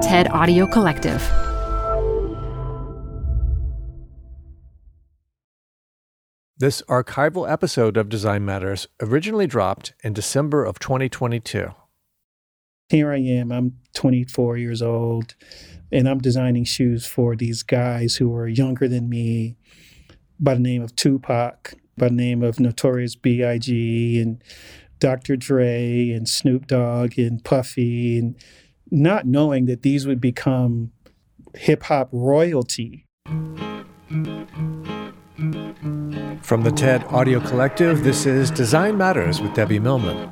TED Audio Collective. This archival episode of Design Matters originally dropped in December of 2022. Here I am, I'm 24 years old, and I'm designing shoes for these guys who are younger than me by the name of Tupac, by the name of Notorious B.I.G., and Dr. Dre, and Snoop Dogg, and Puffy, and not knowing that these would become hip hop royalty. From the TED Audio Collective, this is Design Matters with Debbie Millman.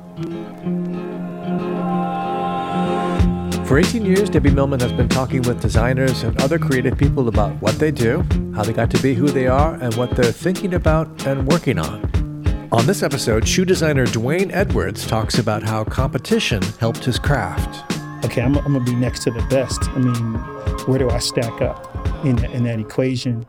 For 18 years, Debbie Millman has been talking with designers and other creative people about what they do, how they got to be who they are, and what they're thinking about and working on. On this episode, shoe designer D'Wayne Edwards talks about how competition helped his craft. Okay, I'm, I'm gonna be next to the best. I mean, where do I stack up in, in that equation?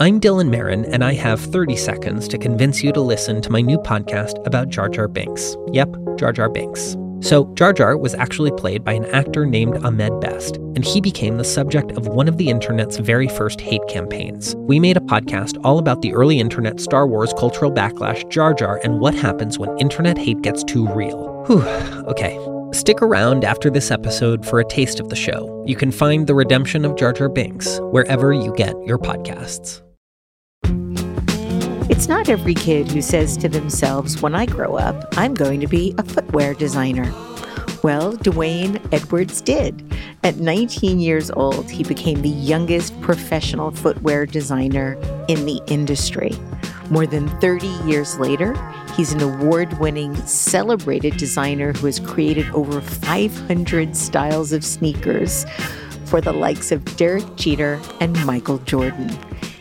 I'm Dylan Marron, and I have 30 seconds to convince you to listen to my new podcast about Jar Jar Binks. Yep, Jar Jar Binks. So, Jar Jar was actually played by an actor named Ahmed Best, and he became the subject of one of the internet's very first hate campaigns. We made a podcast all about the early internet Star Wars cultural backlash, Jar Jar, and what happens when internet hate gets too real. Whew, okay. Stick around after this episode for a taste of the show. You can find The Redemption of Jar Jar Binks wherever you get your podcasts. It's not every kid who says to themselves, when I grow up, I'm going to be a footwear designer. Well, D'Wayne Edwards did. At 19 years old, he became the youngest professional footwear designer in the industry. More than 30 years later, he's an award winning, celebrated designer who has created over 500 styles of sneakers for the likes of Derek Jeter and Michael Jordan.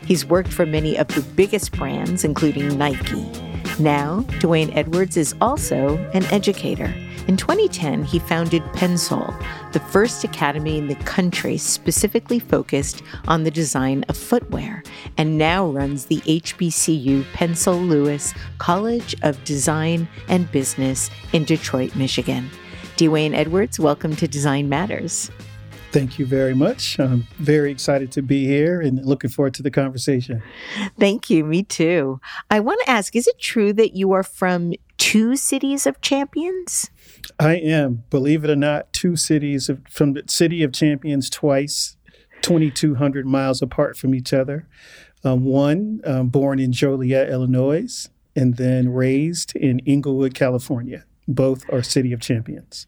He's worked for many of the biggest brands, including Nike. Now, D'Wayne Edwards is also an educator. In 2010, he founded Pensole, the first academy in the country specifically focused on the design of footwear, and now runs the HBCU Pensole Lewis College of Design and Business in Detroit, Michigan. D'Wayne Edwards, welcome to Design Matters. Thank you very much. I'm very excited to be here and looking forward to the conversation. Thank you. Me too. I want to ask is it true that you are from two cities of champions? I am, believe it or not, two cities of, from the city of champions twice, 2,200 miles apart from each other. Um, one um, born in Joliet, Illinois, and then raised in Inglewood, California. Both are city of champions.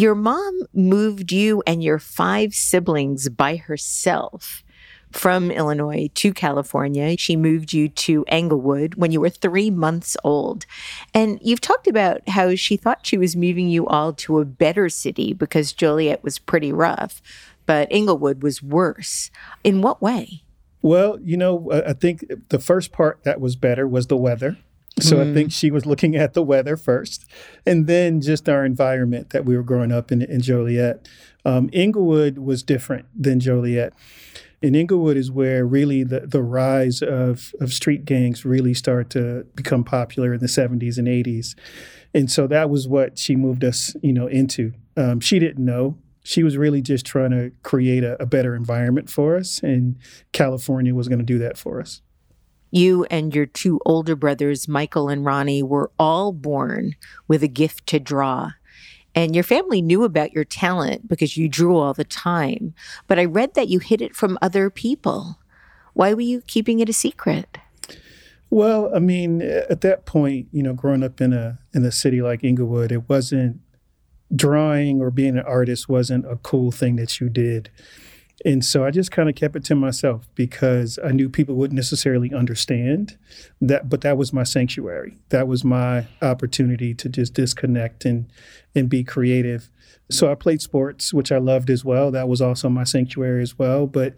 Your mom moved you and your five siblings by herself from Illinois to California. She moved you to Inglewood when you were three months old. And you've talked about how she thought she was moving you all to a better city because Joliet was pretty rough, but Inglewood was worse. In what way? Well, you know, I think the first part that was better was the weather. So mm. I think she was looking at the weather first, and then just our environment that we were growing up in, in Joliet. Um, Inglewood was different than Joliet. In Inglewood is where really the, the rise of, of street gangs really start to become popular in the 70s and 80s. And so that was what she moved us, you know, into. Um, she didn't know. She was really just trying to create a, a better environment for us, and California was going to do that for us. You and your two older brothers, Michael and Ronnie, were all born with a gift to draw. And your family knew about your talent because you drew all the time. But I read that you hid it from other people. Why were you keeping it a secret? Well, I mean, at that point, you know, growing up in a in a city like Inglewood, it wasn't drawing or being an artist wasn't a cool thing that you did. And so I just kind of kept it to myself because I knew people wouldn't necessarily understand that, but that was my sanctuary. That was my opportunity to just disconnect and and be creative. So I played sports, which I loved as well. That was also my sanctuary as well. But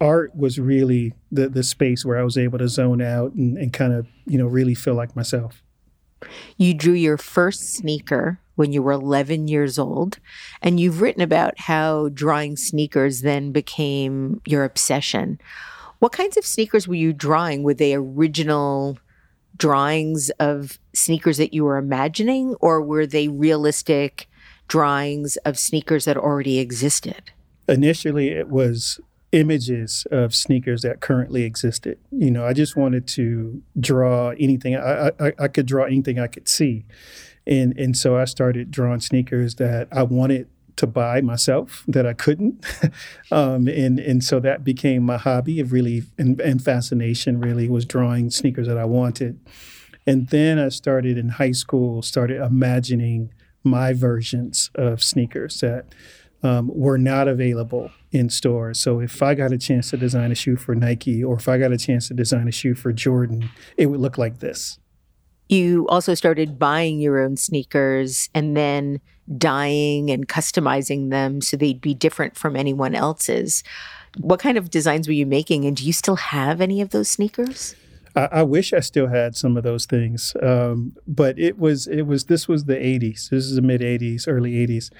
art was really the the space where I was able to zone out and, and kind of, you know, really feel like myself. You drew your first sneaker when you were 11 years old. And you've written about how drawing sneakers then became your obsession. What kinds of sneakers were you drawing? Were they original drawings of sneakers that you were imagining, or were they realistic drawings of sneakers that already existed? Initially, it was images of sneakers that currently existed. You know, I just wanted to draw anything. I, I, I could draw anything I could see, and and so I started drawing sneakers that I wanted to buy myself that I couldn't, um, and and so that became my hobby of really and, and fascination. Really was drawing sneakers that I wanted, and then I started in high school. Started imagining my versions of sneakers that um, were not available in stores. So if I got a chance to design a shoe for Nike or if I got a chance to design a shoe for Jordan, it would look like this. You also started buying your own sneakers and then dyeing and customizing them so they'd be different from anyone else's. What kind of designs were you making, and do you still have any of those sneakers? I, I wish I still had some of those things, um, but it was it was this was the '80s. This is the mid '80s, early '80s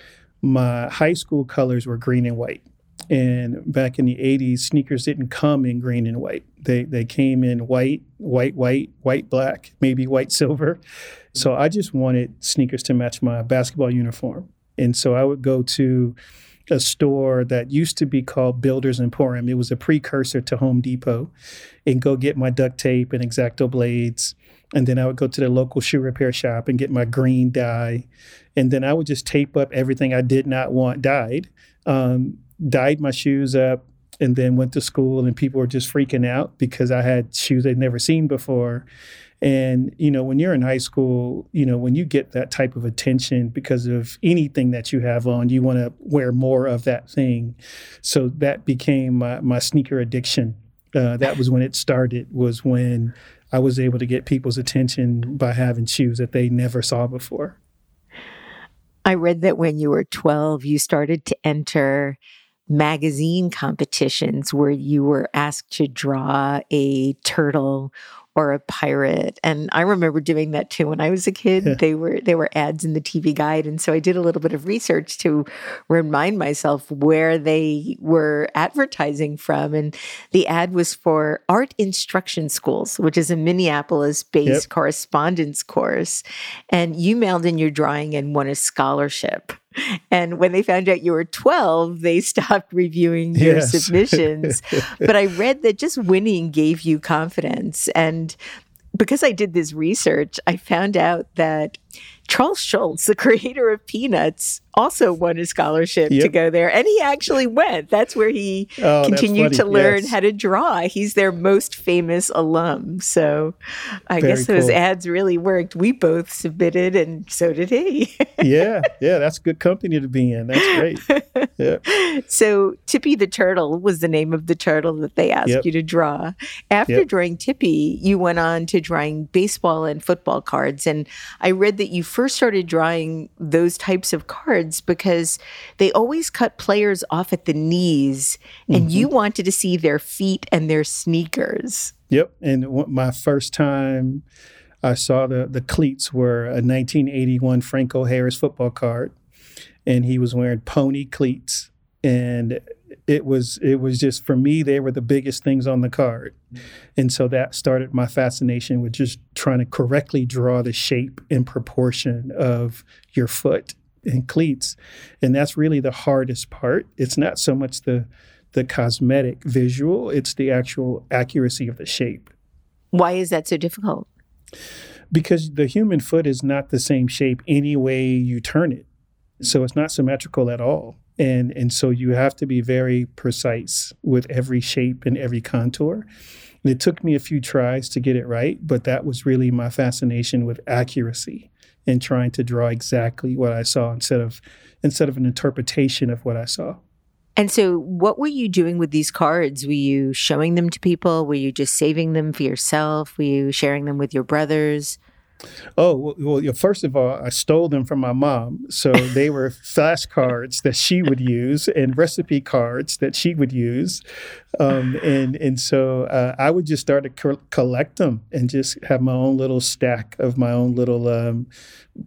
my high school colors were green and white. And back in the 80s, sneakers didn't come in green and white. They, they came in white, white, white, white, black, maybe white, silver. So I just wanted sneakers to match my basketball uniform. And so I would go to a store that used to be called Builders Emporium. It was a precursor to Home Depot, and go get my duct tape and X-Acto blades. And then I would go to the local shoe repair shop and get my green dye and then I would just tape up everything I did not want dyed, um, dyed my shoes up, and then went to school, and people were just freaking out because I had shoes they'd never seen before. And, you know, when you're in high school, you know, when you get that type of attention because of anything that you have on, you want to wear more of that thing. So that became my, my sneaker addiction. Uh, that was when it started, was when I was able to get people's attention by having shoes that they never saw before. I read that when you were 12, you started to enter magazine competitions where you were asked to draw a turtle or a pirate. And I remember doing that too when I was a kid. Yeah. They were they were ads in the TV guide. And so I did a little bit of research to remind myself where they were advertising from. And the ad was for Art Instruction Schools, which is a Minneapolis based yep. correspondence course. And you mailed in your drawing and won a scholarship. And when they found out you were 12, they stopped reviewing your yes. submissions. but I read that just winning gave you confidence. And because I did this research, I found out that Charles Schulz, the creator of Peanuts, also won a scholarship yep. to go there. And he actually went. That's where he oh, continued to learn yes. how to draw. He's their most famous alum. So I Very guess those cool. ads really worked. We both submitted, and so did he. yeah, yeah, that's good company to be in. That's great. Yeah. So Tippy the Turtle was the name of the turtle that they asked yep. you to draw. After yep. drawing Tippy, you went on to drawing baseball and football cards. And I read that you first started drawing those types of cards because they always cut players off at the knees and mm-hmm. you wanted to see their feet and their sneakers. Yep. And my first time I saw the, the cleats were a 1981 Franco Harris football card, and he was wearing pony cleats. And it was it was just for me they were the biggest things on the card. Mm-hmm. And so that started my fascination with just trying to correctly draw the shape and proportion of your foot and cleats. And that's really the hardest part. It's not so much the the cosmetic visual it's the actual accuracy of the shape. Why is that so difficult? Because the human foot is not the same shape any way you turn it so it's not symmetrical at all. And and so you have to be very precise with every shape and every contour. And it took me a few tries to get it right but that was really my fascination with accuracy and trying to draw exactly what i saw instead of instead of an interpretation of what i saw. And so what were you doing with these cards? Were you showing them to people? Were you just saving them for yourself? Were you sharing them with your brothers Oh, well, first of all, I stole them from my mom. So they were flashcards that she would use and recipe cards that she would use. Um, and and so uh, I would just start to co- collect them and just have my own little stack of my own little um,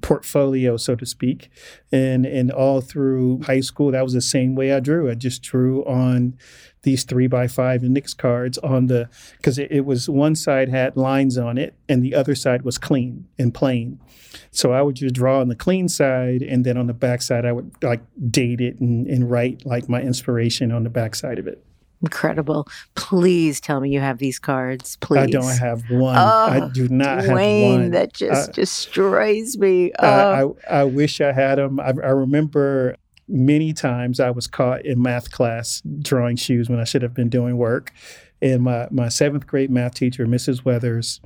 portfolio, so to speak. And and all through high school, that was the same way I drew. I just drew on these three by five index cards on the because it, it was one side had lines on it and the other side was clean and plain. So I would just draw on the clean side, and then on the back side, I would like date it and, and write like my inspiration on the back side of it. Incredible. Please tell me you have these cards. Please. I don't have one. Oh, I do not D'Wayne, have one. That just uh, destroys me. Oh. I, I wish I had them. I, I remember many times I was caught in math class drawing shoes when I should have been doing work. And my, my seventh grade math teacher, Mrs. Weathers,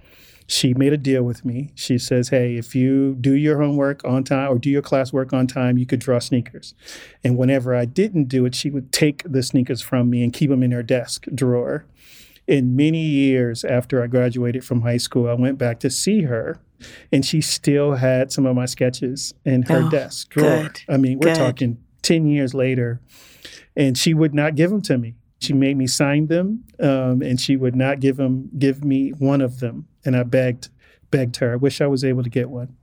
she made a deal with me. She says, Hey, if you do your homework on time or do your classwork on time, you could draw sneakers. And whenever I didn't do it, she would take the sneakers from me and keep them in her desk drawer. And many years after I graduated from high school, I went back to see her, and she still had some of my sketches in her oh, desk drawer. Good, I mean, we're good. talking 10 years later, and she would not give them to me. She made me sign them, um, and she would not give them give me one of them. And I begged begged her. I wish I was able to get one.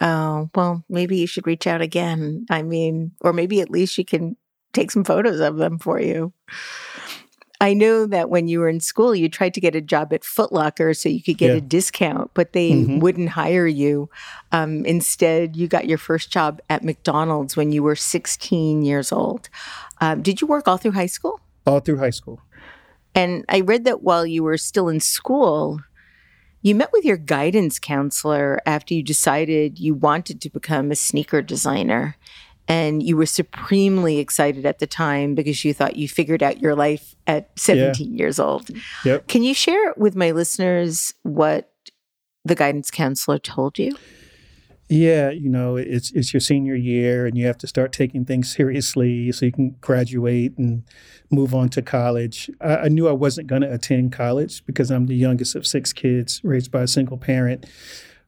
Oh well, maybe you should reach out again. I mean, or maybe at least she can take some photos of them for you. I know that when you were in school, you tried to get a job at Footlocker so you could get yeah. a discount, but they mm-hmm. wouldn't hire you. Um, instead, you got your first job at McDonald's when you were 16 years old. Um, did you work all through high school? all through high school. And I read that while you were still in school, you met with your guidance counselor after you decided you wanted to become a sneaker designer. And you were supremely excited at the time because you thought you figured out your life at 17 yeah. years old. Yep. Can you share with my listeners what the guidance counselor told you? Yeah, you know, it's it's your senior year and you have to start taking things seriously so you can graduate and move on to college. I, I knew I wasn't going to attend college because I'm the youngest of six kids raised by a single parent.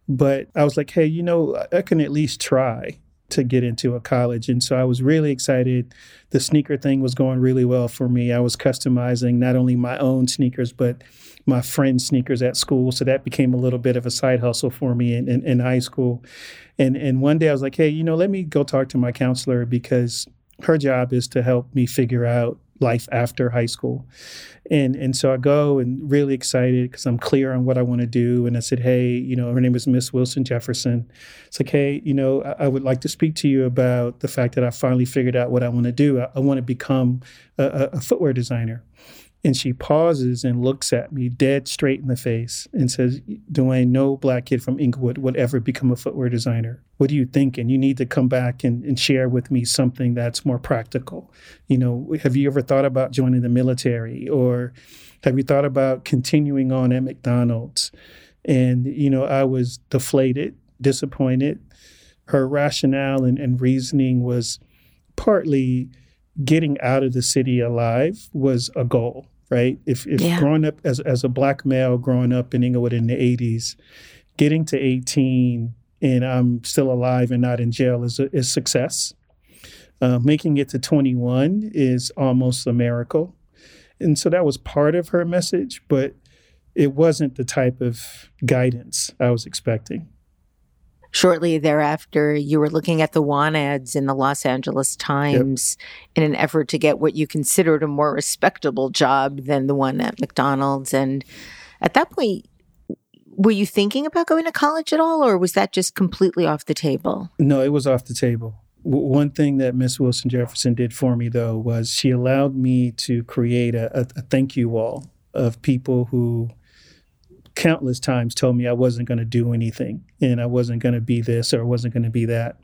But I was like, hey, you know, I can at least try to get into a college. And so I was really excited. The sneaker thing was going really well for me. I was customizing not only my own sneakers, but my friends' sneakers at school. So that became a little bit of a side hustle for me in, in, in high school. And, and one day I was like, hey, you know, let me go talk to my counselor because her job is to help me figure out life after high school. And and so I go and really excited because I'm clear on what I want to do. And I said, hey, you know, her name is Miss Wilson Jefferson. It's like, hey, you know, I, I, would like to speak to you about the fact that I finally figured out what I want to do. I, I want to become a, a footwear designer. And she pauses and looks at me dead straight in the face and says, D'Wayne, no black kid from Inglewood would ever become a footwear designer. What are you thinking? You need to come back and, and share with me something that's more practical. You know, have you ever thought about joining the military or have you thought about continuing on at McDonald's? And, you know, I was deflated, disappointed. Her rationale and, and reasoning was partly getting out of the city alive was a goal, right? If, if yeah. growing up as, as a black male, growing up in Inglewood in the 80s, getting to 18 and I'm still alive and not in jail is, a, is success. Uh, making it to 21 is almost a miracle. And so that was part of her message, but it wasn't the type of guidance I was expecting. Shortly thereafter, you were looking at the want ads in the Los Angeles Times yep. in an effort to get what you considered a more respectable job than the one at McDonald's. And at that point, were you thinking about going to college at all, or was that just completely off the table? No, it was off the table. W- one thing that Miss Wilson Jefferson did for me, though, was she allowed me to create a, a, a thank you wall of people who countless times told me I wasn't going to do anything and I wasn't going to be this or I wasn't going to be that.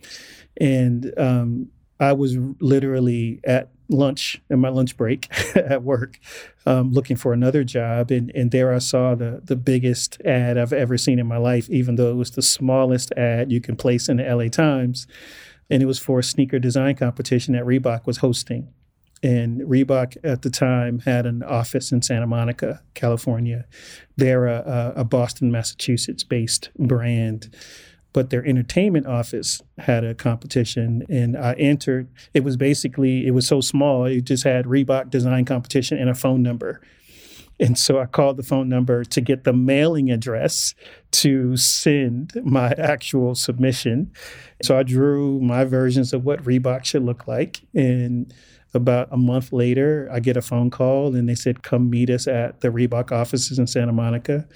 And um, I was literally at lunch, in my lunch break at work, um, looking for another job. And, and there I saw the, the biggest ad I've ever seen in my life, even though it was the smallest ad you can place in the LA Times. And it was for a sneaker design competition that Reebok was hosting. And Reebok at the time had an office in Santa Monica, California. They're a, a Boston, Massachusetts based brand. but their entertainment office had a competition and I entered. It was basically, it was so small, it just had Reebok design competition and a phone number. And so I called the phone number to get the mailing address to send my actual submission. So I drew my versions of what Reebok should look like. And about a month later, I get a phone call and they said, come meet us at the Reebok offices in Santa Monica.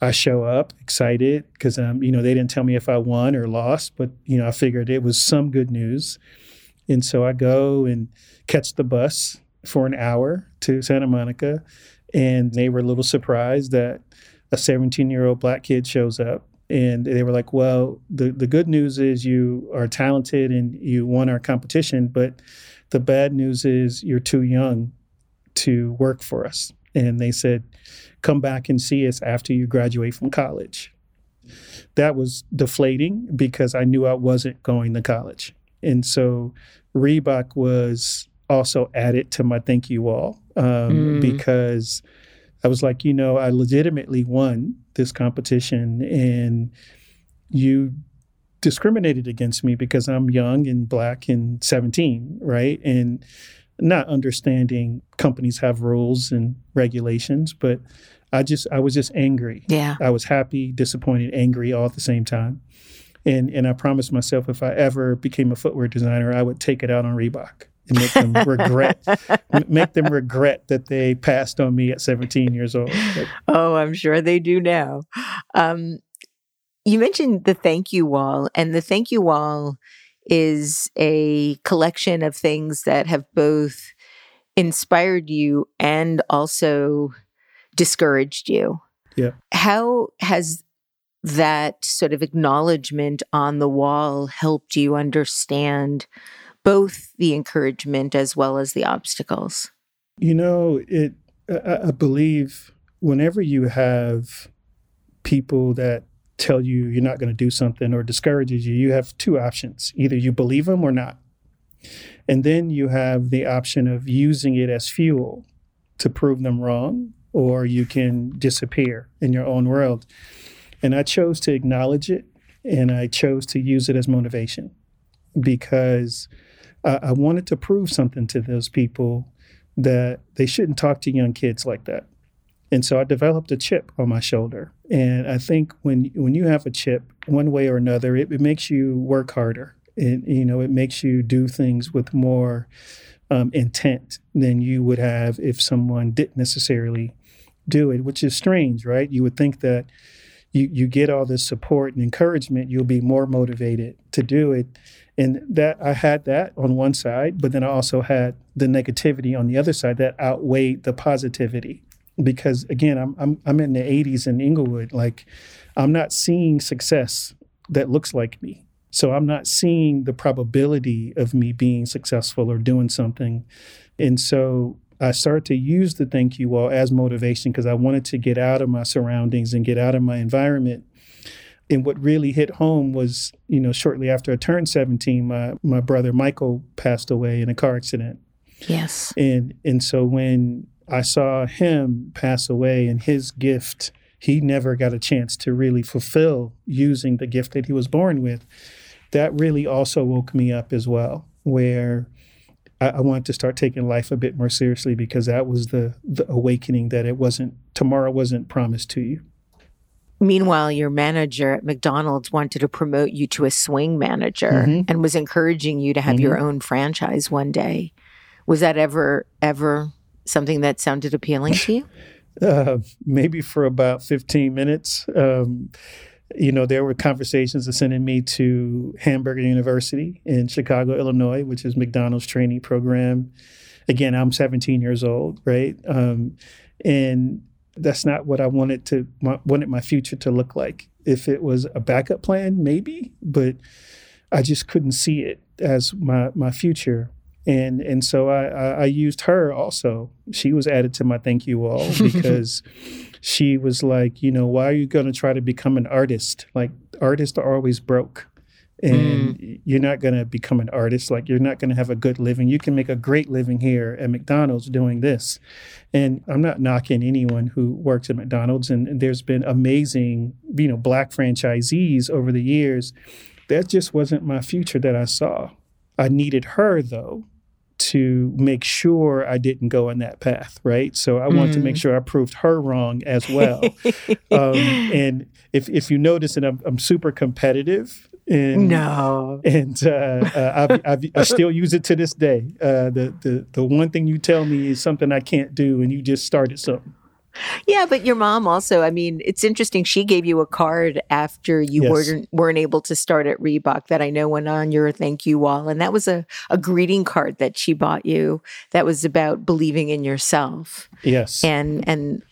I show up excited because um, you know they didn't tell me if I won or lost, but you know I figured it was some good news, and so I go and catch the bus for an hour to Santa Monica, and they were a little surprised that a 17 year old black kid shows up, and they were like, "Well, the the good news is you are talented and you won our competition, but the bad news is you're too young to work for us." And they said, come back and see us after you graduate from college. That was deflating because I knew I wasn't going to college. And so Reebok was also added to my thank you all um, mm. because I was like, you know, I legitimately won this competition and you discriminated against me because I'm young and black and 17, right? And not understanding companies have rules and regulations, but I just I was just angry. Yeah. I was happy, disappointed, angry all at the same time. And and I promised myself if I ever became a footwear designer, I would take it out on Reebok and make them regret make them regret that they passed on me at 17 years old. Oh, I'm sure they do now. Um, you mentioned the thank you wall, and the thank you wall is a collection of things that have both inspired you and also discouraged you. Yeah. How has that sort of acknowledgement on the wall helped you understand both the encouragement as well as the obstacles? You know, it I, I believe whenever you have people that tell you you're not going to do something or discourages you, you have two options. Either you believe them or not. And then you have the option of using it as fuel to prove them wrong or you can disappear in your own world. And I chose to acknowledge it and I chose to use it as motivation because I, I wanted to prove something to those people that they shouldn't talk to young kids like that. And so I developed a chip on my shoulder. And I think when when you have a chip, one way or another, it, it makes you work harder. It, you know, it makes you do things with more um, intent than you would have if someone didn't necessarily do it, which is strange, right? You would think that you you get all this support and encouragement, you'll be more motivated to do it. And that I had that on one side, but then I also had the negativity on the other side that outweighed the positivity. Because again, I'm I'm I'm in the 80s in Inglewood. Like I'm not seeing success that looks like me. So I'm not seeing the probability of me being successful or doing something. And so I started to use the thank you wall as motivation because I wanted to get out of my surroundings and get out of my environment. And what really hit home was, you know, shortly after I turned 17, my, my brother Michael passed away in a car accident. Yes. And and so when I saw him pass away and his gift, he never got a chance to really fulfill using the gift that he was born with. That really also woke me up as well, where I, I wanted to start taking life a bit more seriously because that was the the awakening that it wasn't tomorrow wasn't promised to you. Meanwhile, your manager at McDonald's wanted to promote you to a swing manager mm-hmm. and was encouraging you to have mm-hmm. your own franchise one day. Was that ever ever something that sounded appealing to you? uh, maybe for about 15 minutes. Um, you know, there were conversations of sending me to Hamburger University in Chicago, Illinois, which is McDonald's training program. Again, I'm 17 years old, right? Um, and that's not what I wanted to my, wanted my future to look like. If it was a backup plan, maybe, but I just couldn't see it as my my future. And and so I, I, I used her also. She was added to my thank you all because she was like, you know, why are you going to try to become an artist? Like artists are always broke. and mm. you're not going to become an artist like you're not going to have a good living you can make a great living here at mcdonald's doing this and i'm not knocking anyone who works at mcdonald's and, and there's been amazing you know black franchisees over the years that just wasn't my future that i saw i needed her though to make sure I didn't go in that path, right? So I mm. want to make mm. sure I proved her wrong as well. um, and if if you notice, and I'm, I'm super competitive, and no, and uh, uh, I've, I've, i still use it to this day. Uh, the the the one thing you tell me is something I can't do, and you just started something. Yeah, but your mom also. I mean, it's interesting. She gave you a card after you yes. weren't weren't able to start at Reebok that I know went on your thank you wall, and that was a a greeting card that she bought you. That was about believing in yourself. Yes, and and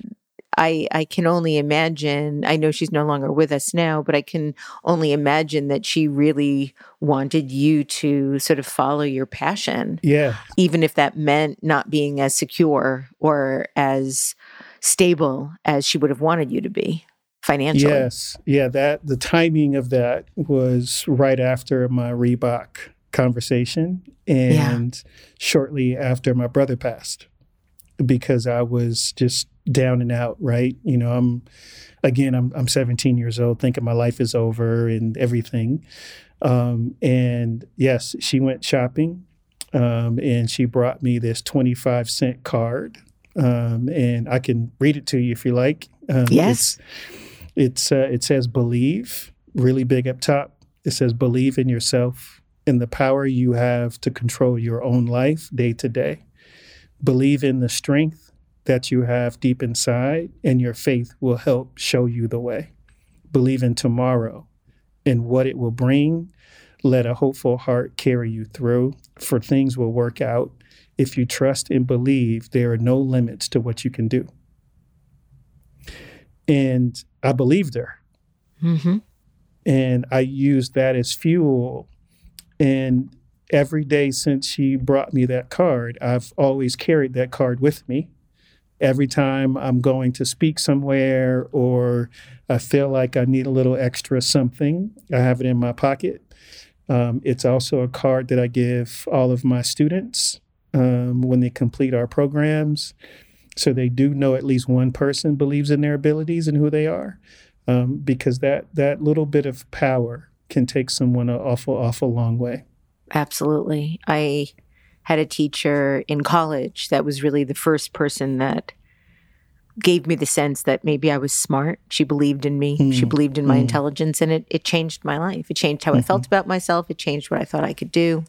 I I can only imagine. I know she's no longer with us now, but I can only imagine that she really wanted you to sort of follow your passion. Yeah. Even if that meant not being as secure or as stable as she would have wanted you to be financially. Yes. Yeah, that the timing of that was right after my Reebok conversation and yeah. shortly after my brother passed because I was just down and out, right? You know, I'm again, I'm I'm 17 years old, thinking my life is over and everything. Um, and yes, she went shopping, um, and she brought me this 25 cent card, um, and I can read it to you if you like. Um, yes, it's, it's uh, it says believe, really big up top. It says believe in yourself and the power you have to control your own life day to day. Believe in the strength that you have deep inside, and your faith will help show you the way. Believe in tomorrow and what it will bring. Let a hopeful heart carry you through, for things will work out. If you trust and believe, there are no limits to what you can do. And I believed her. Mm-hmm. And I used that as fuel. And every day since she brought me that card, I've always carried that card with me every time I'm going to speak somewhere or I feel like I need a little extra something, I have it in my pocket. Um, it's also a card that I give all of my students um, when they complete our programs. So they do know at least one person believes in their abilities and who they are, um, because that that little bit of power can take someone an awful, awful long way. Absolutely. I had a teacher in college that was really the first person that gave me the sense that maybe I was smart. She believed in me. Mm. She believed in my mm. intelligence and it it changed my life. It changed how mm-hmm. I felt about myself. It changed what I thought I could do.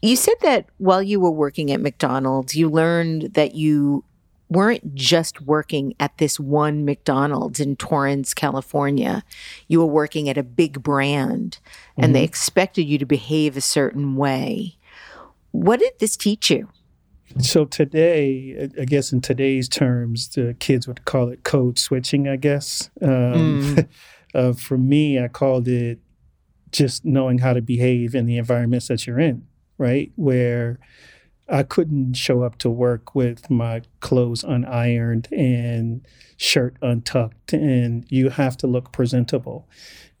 You said that while you were working at McDonald's, you learned that you weren't just working at this one McDonald's in Torrance, California. You were working at a big brand and mm-hmm. they expected you to behave a certain way. What did this teach you? So today, I guess in today's terms, the kids would call it code switching. I guess um, mm. uh, for me, I called it just knowing how to behave in the environments that you're in. Right, where I couldn't show up to work with my clothes unironed and shirt untucked, and you have to look presentable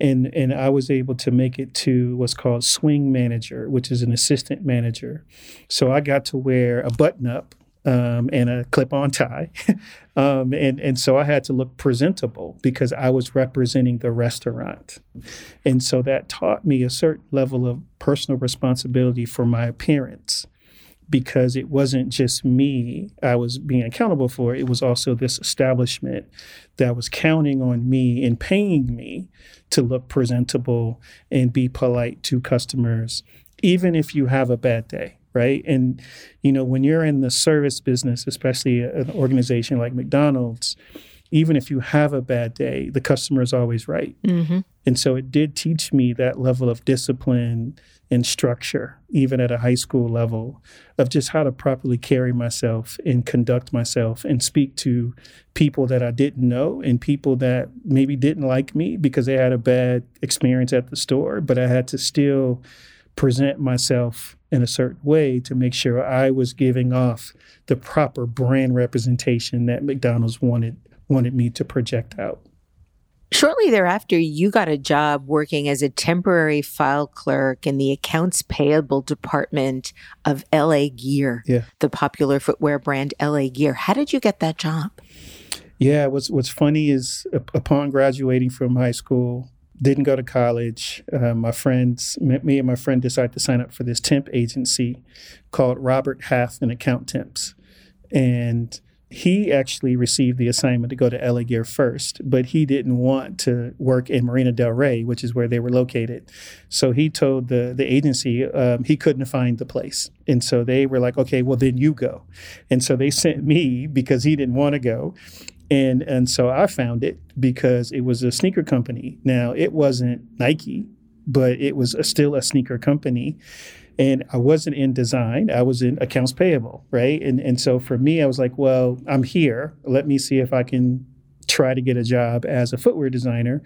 and and I was able to make it to what's called swing manager, which is an assistant manager. So I got to wear a button up um, and a clip-on tie, um, and and so I had to look presentable because I was representing the restaurant, and so that taught me a certain level of personal responsibility for my appearance because it wasn't just me I was being accountable for. It was also this establishment that was counting on me and paying me to look presentable and be polite to customers, even if you have a bad day. Right. And, you know, when you're in the service business, especially an organization like McDonald's, even if you have a bad day, the customer is always right. Mm-hmm. And so it did teach me that level of discipline and structure, even at a high school level, of just how to properly carry myself and conduct myself and speak to people that I didn't know and people that maybe didn't like me because they had a bad experience at the store, but I had to still present myself in a certain way to make sure I was giving off the proper brand representation that McDonald's wanted wanted me to project out. Shortly thereafter, you got a job working as a temporary file clerk in the accounts payable department of LA Gear, Yeah. the popular footwear brand LA Gear. How did you get that job? Yeah, what's what's funny is upon graduating from high school, didn't go to college. Uh, my friends, me and my friend decided to sign up for this temp agency called Robert Half and Accountemps, and he actually received the assignment to go to LA Gear first, but he didn't want to work in Marina Del Rey, which is where they were located. So he told the the agency um, he couldn't find the place, and so they were like, "Okay, well then you go." And so they sent me because he didn't want to go, and and so I found it because it was a sneaker company. Now it wasn't Nike, but it was a, still a sneaker company, and I wasn't in design. I was in accounts payable, right? And and so for me, I was like, well, I'm here. Let me see if I can try to get a job as a footwear designer.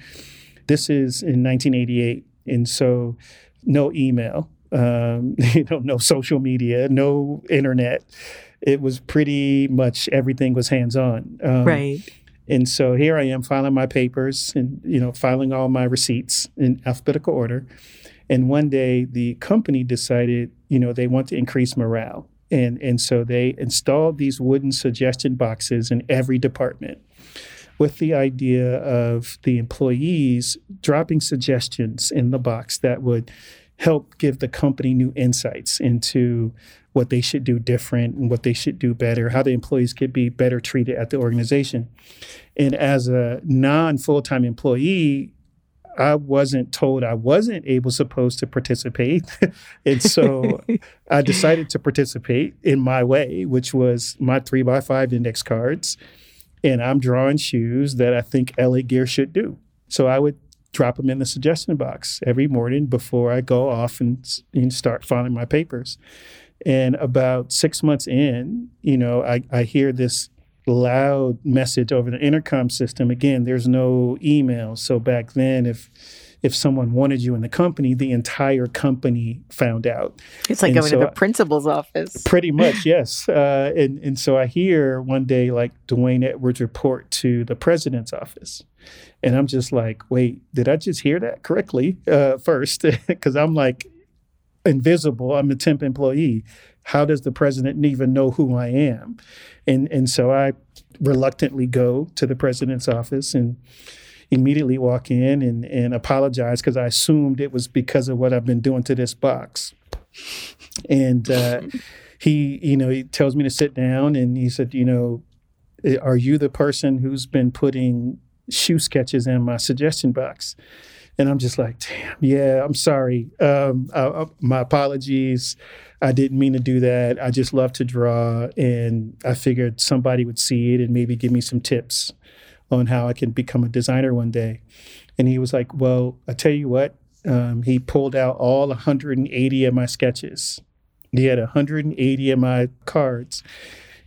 This is in 1988, and so no email, um, you know, no social media, no internet. It was pretty much everything was hands on. Um, right. and so here I am filing my papers and you know filing all my receipts in alphabetical order. And one day the company decided, you know, they want to increase morale. And and so they installed these wooden suggestion boxes in every department with the idea of the employees dropping suggestions in the box that would help give the company new insights into what they should do different and what they should do better, how the employees could be better treated at the organization. And as a non full time employee, I wasn't told I wasn't able supposed to participate. and so I decided to participate in my way, which was my three by five index cards. And I'm drawing shoes that I think LA Gear should do. So I would drop them in the suggestion box every morning before I go off and, and start filing my papers. And about six months in, you know, I, I hear this loud message over the intercom system. Again, there's no email. So back then, if if someone wanted you in the company, the entire company found out. It's like And going so to the I- principal's office. Pretty much, yes. Uh, and and so I hear one day like D'Wayne Edwards report to the president's office, and I'm just like, wait, did I just hear that correctly? Uh, first, because I'm like invisible. I'm a temp employee. How does the president even know who I am? And and so I reluctantly go to the president's office and immediately walk in and, and apologize because I assumed it was because of what I've been doing to this box. And uh, he, you know, he tells me to sit down and he said, you know, are you the person who's been putting shoe sketches in my suggestion box? And I'm just like, damn, yeah, I'm sorry. Um, I, I- my apologies. I didn't mean to do that. I just love to draw. And I figured somebody would see it and maybe give me some tips on how I can become a designer one day. And he was like, well, I tell you what, um, he pulled out all 180 of my sketches. He had 180 of my cards.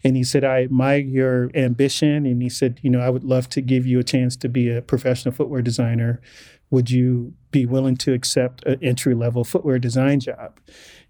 And he said, I admire your ambition. And he said, you know, I would love to give you a chance to be a professional footwear designer. Would you be willing to accept an entry level footwear design job?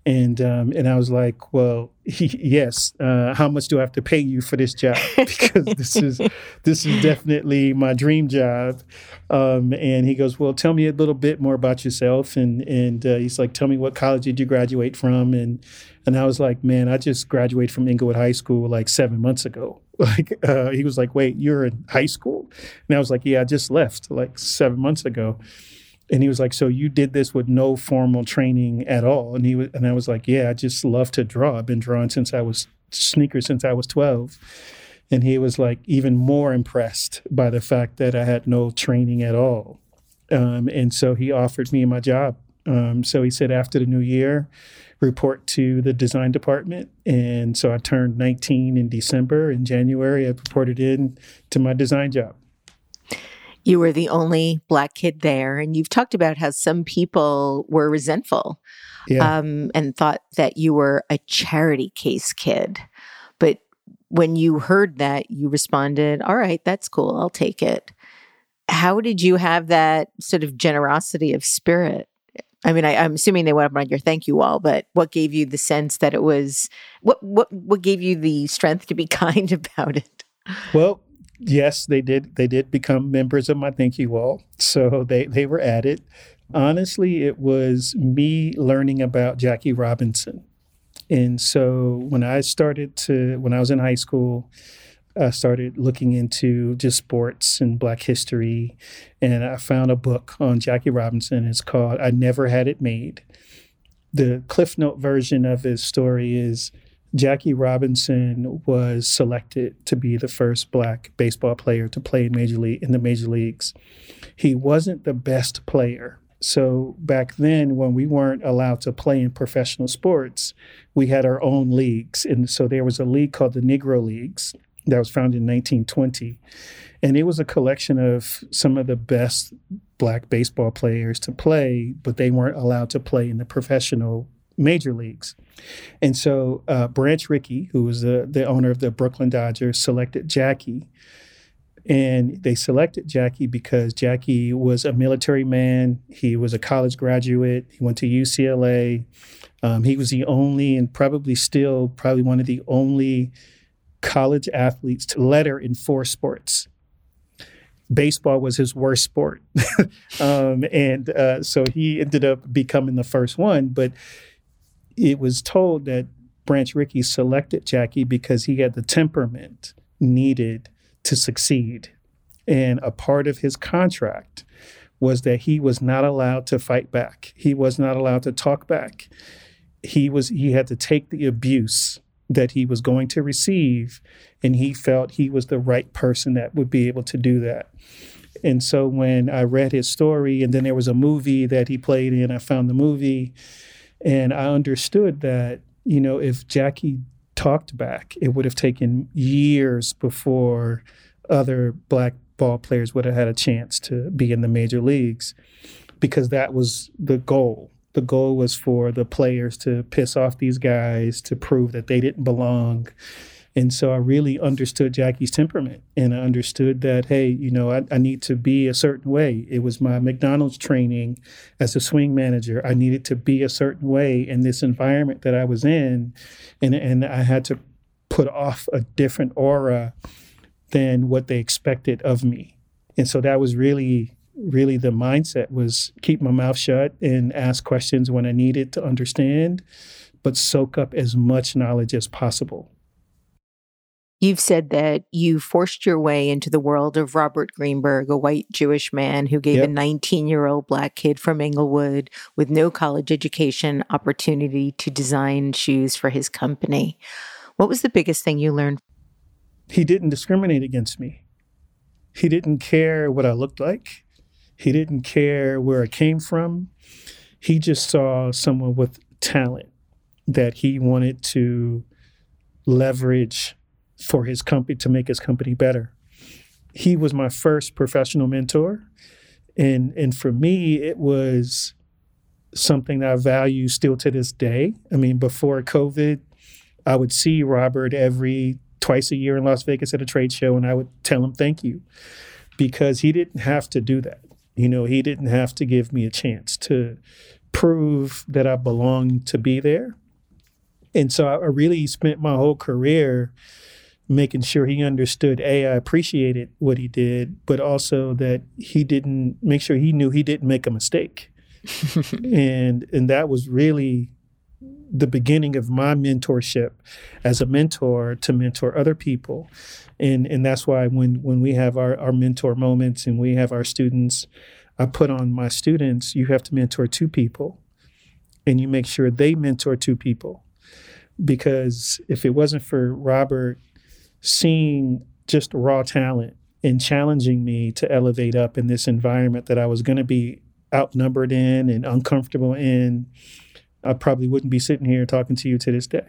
And um, and I was like, well, yes. Uh, how much do I have to pay you for this job? Because this is this is definitely my dream job. Um, and he goes, well, tell me a little bit more about yourself. And and uh, he's like, tell me what college did you graduate from? And and I was like, man, I just graduated from Inglewood High School like seven months ago. Like uh, he was like, wait, you're in high school? And I was like, yeah, I just left like seven months ago. And he was like, "So you did this with no formal training at all?" And he was, and I was like, "Yeah, I just love to draw. I've been drawing since I was sneakers since I was 12." And he was like even more impressed by the fact that I had no training at all. Um, and so he offered me my job. Um, so he said after the new year, report to the design department. And so I turned 19 in December. In January, I reported in to my design job. You were the only black kid there, and you've talked about how some people were resentful Yeah. um, and thought that you were a charity case kid. But when you heard that, you responded, All right, that's cool. I'll take it. How did you have that sort of generosity of spirit? I mean, I, I'm assuming they went up on your thank you wall, but what gave you the sense that it was what what what gave you the strength to be kind about it? Well, yes, they did. They did become members of my Thank You Wall, so they they were added. Honestly, it was me learning about Jackie Robinson, and so when I started to when I was in high school. I started looking into just sports and Black history, and I found a book on Jackie Robinson. It's called "I Never Had It Made." The Cliff Note version of his story is Jackie Robinson was selected to be the first black baseball player to play in major league in the major leagues. He wasn't the best player. So back then when we weren't allowed to play in professional sports, we had our own leagues. And so there was a league called the Negro Leagues that was founded in 1920. And it was a collection of some of the best black baseball players to play, but they weren't allowed to play in the professional major leagues. And so uh, Branch Rickey, who was the, the owner of the Brooklyn Dodgers, selected Jackie. And they selected Jackie because Jackie was a military man. He was a college graduate. He went to UCLA. Um, he was the only, and probably still, probably one of the only college athletes to letter in four sports baseball was his worst sport. um, and uh, so he ended up becoming the first one. But it was told that Branch Rickey selected Jackie because he had the temperament needed to succeed. And a part of his contract was that he was not allowed to fight back. He was not allowed to talk back. He was he had to take the abuse that he was going to receive and he felt he was the right person that would be able to do that. And so when I read his story and then there was a movie that he played in, I found the movie and I understood that, you know, if Jackie talked back, it would have taken years before other black ball players would have had a chance to be in the major leagues because that was the goal. The goal was for the players to piss off these guys, to prove that they didn't belong and so I really understood Jackie's temperament and I understood that, hey, you know, I, I, need to be a certain way. It was my McDonald's training as a swing manager. I needed to be a certain way in this environment that I was in. And, and I had to put off a different aura than what they expected of me. And so that was really really the mindset was keep my mouth shut and ask questions when I needed to understand, but soak up as much knowledge as possible. You've said that you forced your way into the world of Robert Greenberg, a white Jewish man who gave yep. a 19 year old black kid from Inglewood with no college education opportunity to design shoes for his company. What was the biggest thing you learned? He didn't discriminate against me. He didn't care what I looked like. He didn't care where I came from. He just saw someone with talent that he wanted to leverage for his company to make his company better. He was my first professional mentor. And and for me, it was something that I value still to this day. I mean, before COVID, I would see Robert every twice a year in Las Vegas at a trade show, and I would tell him thank you because he didn't have to do that. You know, he didn't have to give me a chance to prove that I belonged to be there. And so I really spent my whole career making sure he understood a i appreciated what he did but also that he didn't make sure he knew he didn't make a mistake. And and that was really the beginning of my mentorship as a mentor to mentor other people. And and that's why when when we have our, our mentor moments and we have our students i put on my students you have to mentor two people. And you make sure they mentor two people. Because if it wasn't for robert seeing just raw talent and challenging me to elevate up in this environment that I was going to be outnumbered in and uncomfortable in, I probably wouldn't be sitting here talking to you to this day.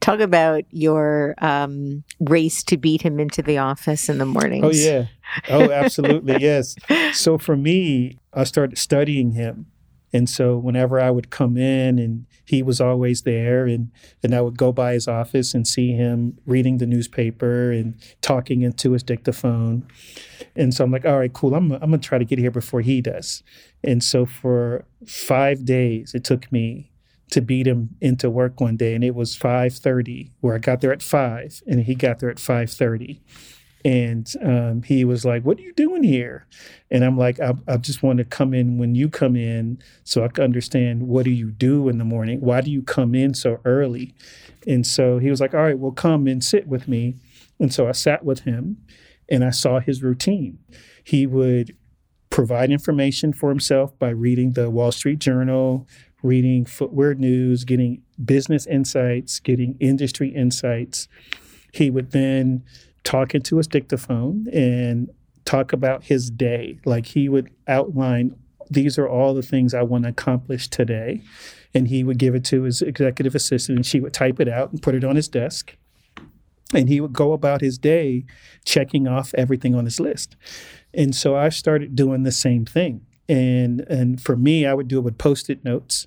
Talk about your um, race to beat him into the office in the mornings. Oh, yeah. Oh, absolutely. yes. So for me, I started studying him and so whenever I would come in and he was always there and, and I would go by his office and see him reading the newspaper and talking into his dictaphone. And so I'm like, all right, cool. I'm, I'm to try to get here before he does. And so for five days, it took me to beat him into work one day. And it was 5.30 where I got there at 5 and he got there at 5.30 And um, he was like, What are you doing here? And I'm like, I, I just want to come in when you come in so I can understand what do you do in the morning? Why do you come in so early? And so he was like, All right, well, come and sit with me. And so I sat with him and I saw his routine. He would provide information for himself by reading the Wall Street Journal, reading footwear news, getting business insights, getting industry insights. He would then talk into his dictaphone and talk about his day. Like he would outline, these are all the things I want to accomplish today. And he would give it to his executive assistant, and she would type it out and put it on his desk. And he would go about his day checking off everything on his list. And so I started doing the same thing. And and for me, I would do it with post-it notes.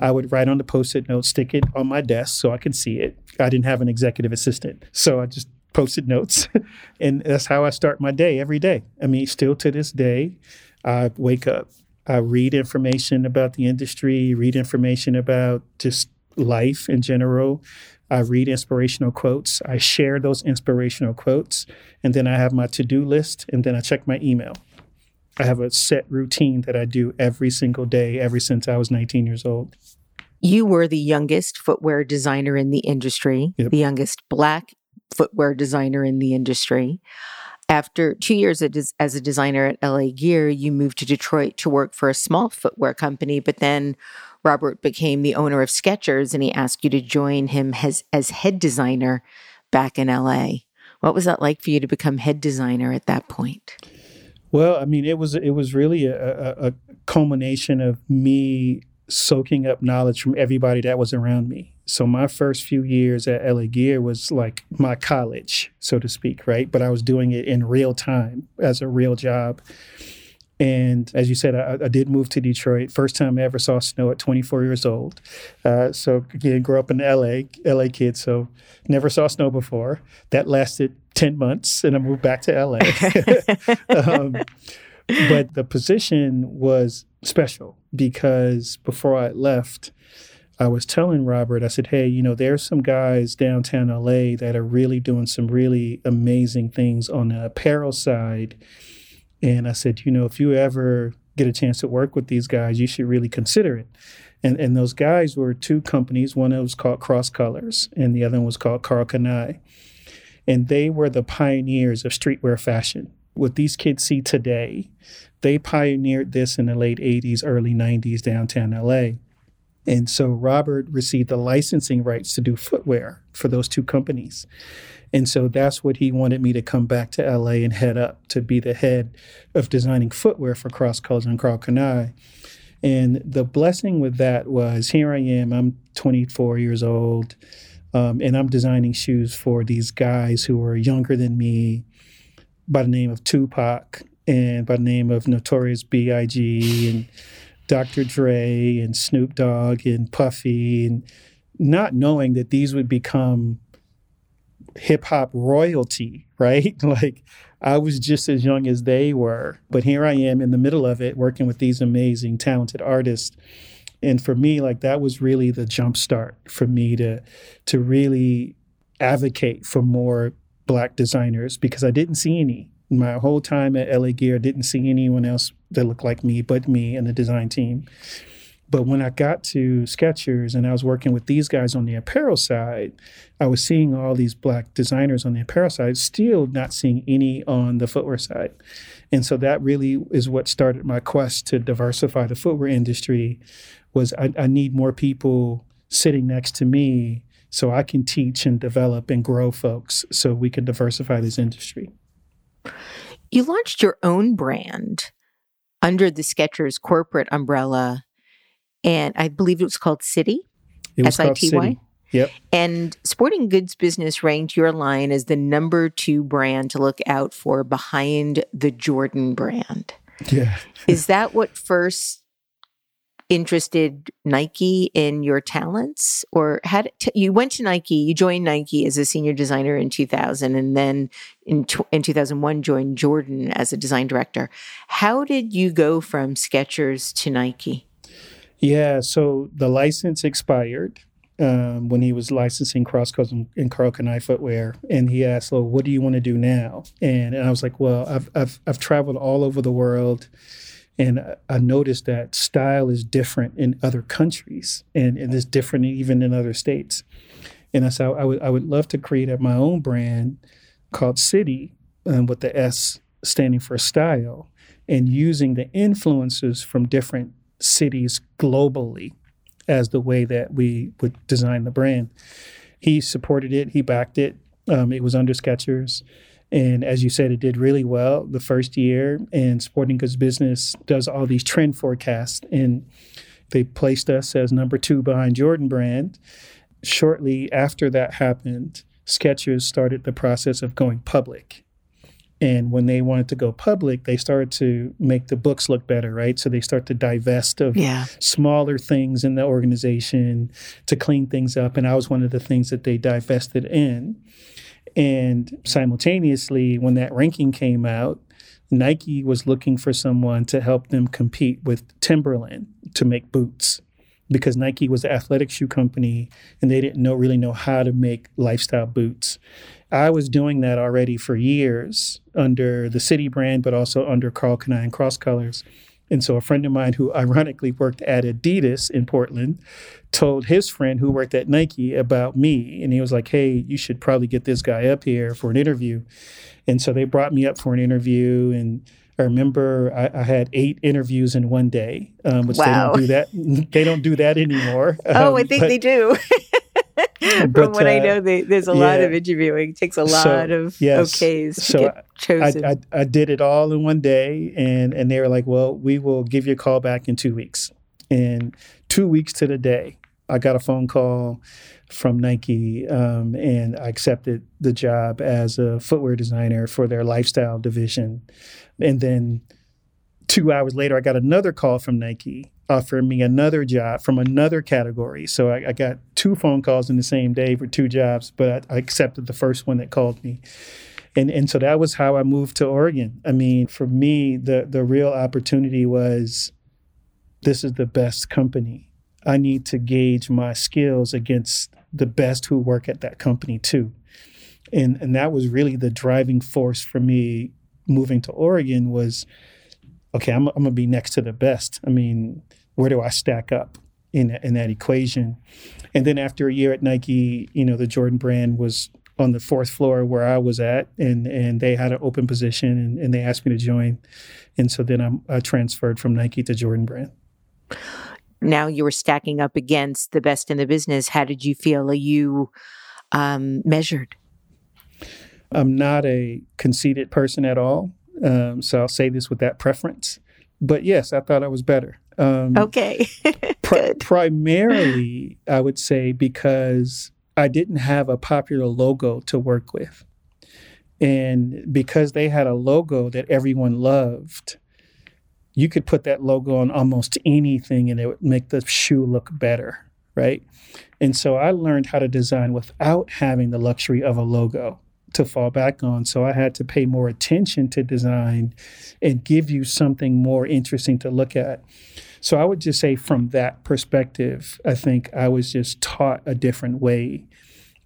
I would write on the post-it note, stick it on my desk so I could see it. I didn't have an executive assistant, so I just posted notes, and that's how I start my day every day. I mean, still to this day, I wake up, I read information about the industry, read information about just life in general. I read inspirational quotes. I share those inspirational quotes, and then I have my to-do list, and then I check my email. I have a set routine that I do every single day, ever since I was 19 years old. You were the youngest footwear designer in the industry, Yep. the youngest black footwear designer in the industry. After two years as a designer at LA Gear, you moved to Detroit to work for a small footwear company, but then Robert became the owner of Skechers and he asked you to join him as, as head designer back in LA. What was that like for you to become head designer at that point? Well, I mean, it was it was really a, a, a culmination of me soaking up knowledge from everybody that was around me. So my first few years at LA Gear was like my college, so to speak, right? But I was doing it in real time as a real job. And as you said, I, I did move to Detroit. First time I ever saw snow at 24 years old. Uh, so again, grew up in LA, LA kid. So never saw snow before. That lasted 10 months, and I moved back to LA. um, but the position was special because before I left, I was telling Robert, I said, hey, you know, there's some guys downtown LA that are really doing some really amazing things on the apparel side. And I said, you know, if you ever get a chance to work with these guys, you should really consider it. And and those guys were two companies. One of was called Cross Colors, and the other one was called Karl Kani. And they were the pioneers of streetwear fashion. What these kids see today, they pioneered this in the late 80s, early 90s downtown LA. And so Robert received the licensing rights to do footwear for those two companies. And so that's what he wanted me to come back to LA and head up to be the head of designing footwear for Cross and Karl Kani. And the blessing with that was here I am, I'm 24 years old, um, and I'm designing shoes for these guys who are younger than me by the name of Tupac and by the name of Notorious B.I.G. and Dr. Dre and Snoop Dogg and Puffy, and not knowing that these would become hip hop royalty, right? like I was just as young as they were, but here I am in the middle of it working with these amazing, talented artists. And for me, like that was really the jump start for me to to really advocate for more black designers because I didn't see any. My whole time at LA Gear, I didn't see anyone else that looked like me but me and the design team. But when I got to Skechers and I was working with these guys on the apparel side, I was seeing all these black designers on the apparel side, still not seeing any on the footwear side. And so that really is what started my quest to diversify the footwear industry was I, I need more people sitting next to me so I can teach and develop and grow folks so we can diversify this industry. You launched your own brand under the Skechers corporate umbrella, and I believe it was called Sity. It was called S-I-T-Y? Sity. Yep. And Sporting Goods Business ranked your line as the number two brand to look out for behind the Jordan brand. Yeah. Is that what first interested Nike in your talents, or had t- you went to Nike? You joined Nike as a senior designer in 2000, and then in tw- in 2001 joined Jordan as a design director. How did you go from Skechers to Nike? Yeah, so the license expired um, when he was licensing cross Crosscolors and Karl Kani footwear, and he asked, "Well, what do you want to do now?" And, and I was like, "Well, I've I've I've traveled all over the world." And I noticed that style is different in other countries and, and it's different even in other states. And I said, I would, I would love to create my own brand called Sity um, with the S standing for style and using the influences from different cities globally as the way that we would design the brand. He supported it, he backed it. Um, it was under Skechers. And as you said, it did really well the first year. And Sporting Goods Business does all these trend forecasts. And they placed us as number two behind Jordan Brand. Shortly after that happened, Skechers started the process of going public. And when they wanted to go public, they started to make the books look better, right? So they start to divest of yeah. smaller things in the organization to clean things up. And I was one of the things that they divested in. And simultaneously, when that ranking came out, Nike was looking for someone to help them compete with Timberland to make boots because Nike was an athletic shoe company and they didn't know really know how to make lifestyle boots. I was doing that already for years under the Sity brand, but also under Karl Kani and Crosscolors. And so a friend of mine who ironically worked at Adidas in Portland told his friend who worked at Nike about me. And he was like, hey, you should probably get this guy up here for an interview. And so they brought me up for an interview. And I remember I, I had eight interviews in one day, um, which wow. they don't do that. They don't do that anymore. Oh, um, I think but, they do. From what uh, I know, they, there's a yeah. lot of interviewing. It takes a lot so, of yes. okays to so get chosen. I, I, I, did it all in one day, and and they were like, "Well, we will give you a call back in two weeks." And two weeks to the day, I got a phone call from Nike, um, and I accepted the job as a footwear designer for their lifestyle division. And then two hours later, I got another call from Nike offering me another job from another category. So I, I, got two phone calls in the same day for two jobs, but I, I, accepted the first one that called me. And, and so that was how I moved to Oregon. I mean, for me, the, the real opportunity was this is the best company. I need to gauge my skills against the best who work at that company too. And, and that was really the driving force for me moving to Oregon was – okay, I'm, I'm going to be next to the best. I mean, where do I stack up in, in that equation? And then after a year at Nike, you know, the Jordan brand was on the fourth floor where I was at, and and they had an open position, and, and they asked me to join, and so then I'm, I transferred from Nike to Jordan Brand. Now you were stacking up against the best in the business. How did you feel? Are you um, measured? I'm not a conceited person at all. Um, so I'll say this with that preference. But yes, I thought I was better. Um, okay. pr- primarily, I would say because I didn't have a popular logo to work with. And because they had a logo that everyone loved, you could put that logo on almost anything and it would make the shoe look better, right? And so I learned how to design without having the luxury of a logo to fall back on. So I had to pay more attention to design and give you something more interesting to look at. So I would just say, from that perspective, I think I was just taught a different way.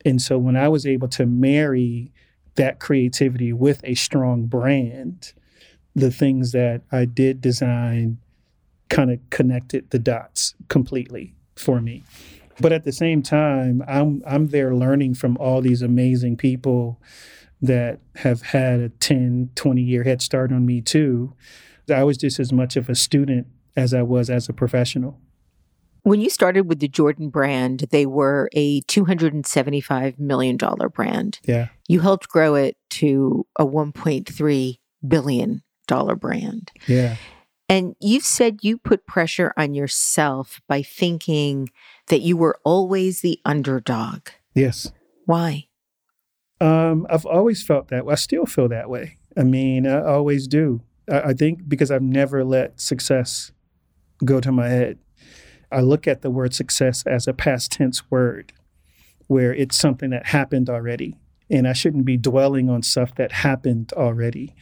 And so when I was able to marry that creativity with a strong brand, the things that I did design kind of connected the dots completely for me. But at the same time, I'm I'm there learning from all these amazing people that have had a 10, 20 year head start on me too. I was just as much of a student as I was as a professional. When you started with the Jordan brand, they were a $275 million brand. Yeah. You helped grow it to a $1.3 billion brand. Yeah. And you've said you put pressure on yourself by thinking that you were always the underdog. Yes. Why? Um, I've always felt that. I still feel that way. I mean, I always do. I, I think because I've never let success go to my head. I look at the word success as a past tense word where it's something that happened already. And I shouldn't be dwelling on stuff that happened already.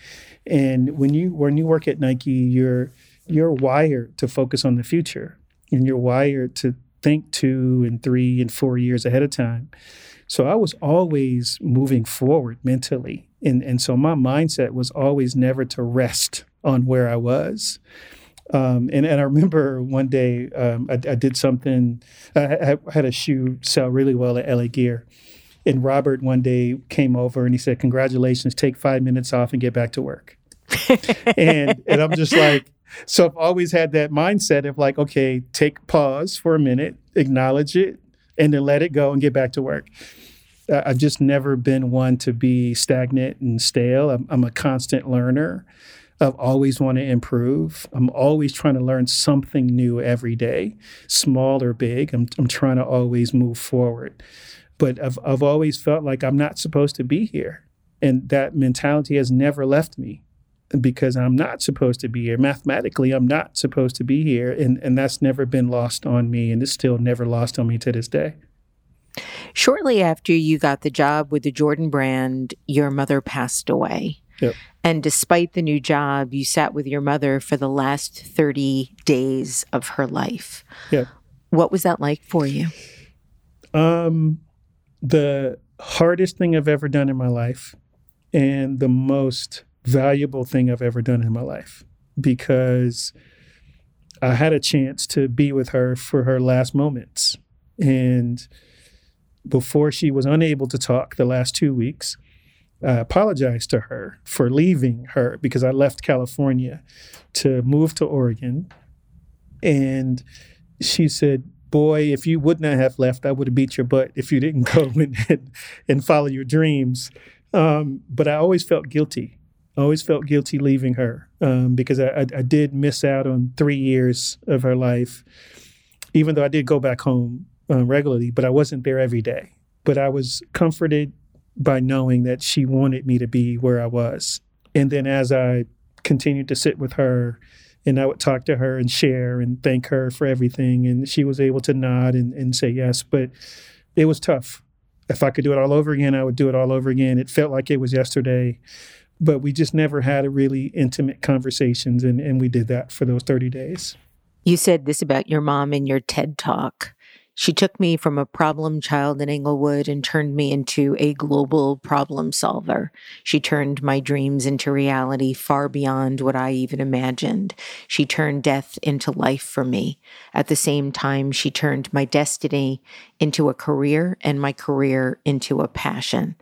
And when you when you work at Nike, you're you're wired to focus on the future and you're wired to think two and three and four years ahead of time. So I was always moving forward mentally. And, and so my mindset was always never to rest on where I was. Um, and, and I remember one day um, I, I, did something, I, I, had a shoe sell really well at LA Gear. And Robert one day came over and he said, Congratulations, take five minutes off and get back to work. and, and I'm just like, so I've always had that mindset of like, okay, take pause for a minute, acknowledge it, and then let it go and get back to work. I've just never been one to be stagnant and stale. I'm, I'm a constant learner. I've always want to improve. I'm always trying to learn something new every day, small or big. I'm, I'm trying to always move forward. But I've, I've always felt like I'm not supposed to be here. And that mentality has never left me because I'm not supposed to be here. Mathematically, I'm not supposed to be here. And, and that's never been lost on me. And it's still never lost on me to this day. Shortly after you got the job with the Jordan brand, your mother passed away. Yep. And despite the new job, you sat with your mother for the last 30 days of her life. Yep. What was that like for you? Um, the hardest thing I've ever done in my life and the most valuable thing I've ever done in my life because I had a chance to be with her for her last moments. And before she was unable to talk the last two weeks, I apologized to her for leaving her because I left California to move to Oregon. And she said, Boy, if you would not have left, I would have beat your butt if you didn't go and, and follow your dreams. Um, but I always felt guilty I always felt guilty leaving her um, because I, I, I, did miss out on three years of her life, even though I did go back home uh, regularly, but I wasn't there every day. But I was comforted by knowing that she wanted me to be where I was. And then as I continued to sit with her, and I would talk to her and share and thank her for everything, and she was able to nod and, and say yes. But it was tough. If I could do it all over again, I would do it all over again. It felt like it was yesterday but we just never had a really intimate conversations and, and we did that for those 30 days you said this about your mom in your ted talk she took me from a problem child in Inglewood and turned me into a global problem solver. She turned my dreams into reality far beyond what I even imagined. She turned death into life for me. At the same time, she turned my destiny into a career and my career into a passion.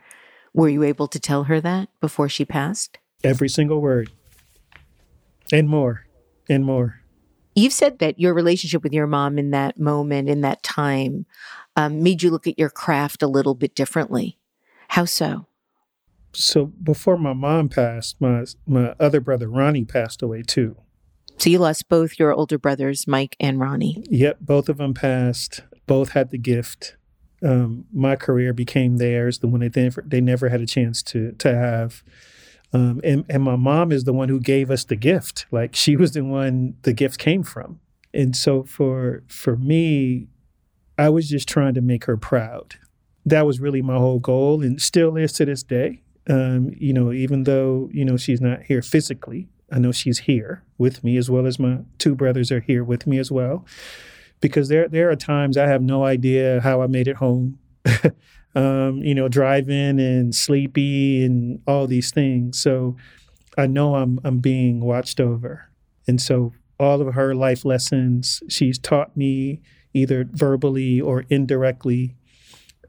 Were you able to tell her that before she passed? Every single word. And more. And more. You've said that your relationship with your mom in that moment, in that time, um, made you look at your craft a little bit differently. How so? So before my mom passed, my my other brother Ronnie passed away too. So you lost both your older brothers, Mike and Ronnie. Yep, both of them passed. Both had the gift um, my career became theirs, the one they never, they never had a chance to to have. Um, and, and my mom is the one who gave us the gift. Like she was the one the gift came from. And so for for me, I was just trying to make her proud. That was really my whole goal, and still is to this day. Um, you know, even though you know she's not here physically, I know she's here with me as well as my two brothers are here with me as well because there there are times I have no idea how I made it home. um, you know, driving and sleepy and all these things. So I know I'm I'm being watched over. And so all of her life lessons she's taught me either verbally or indirectly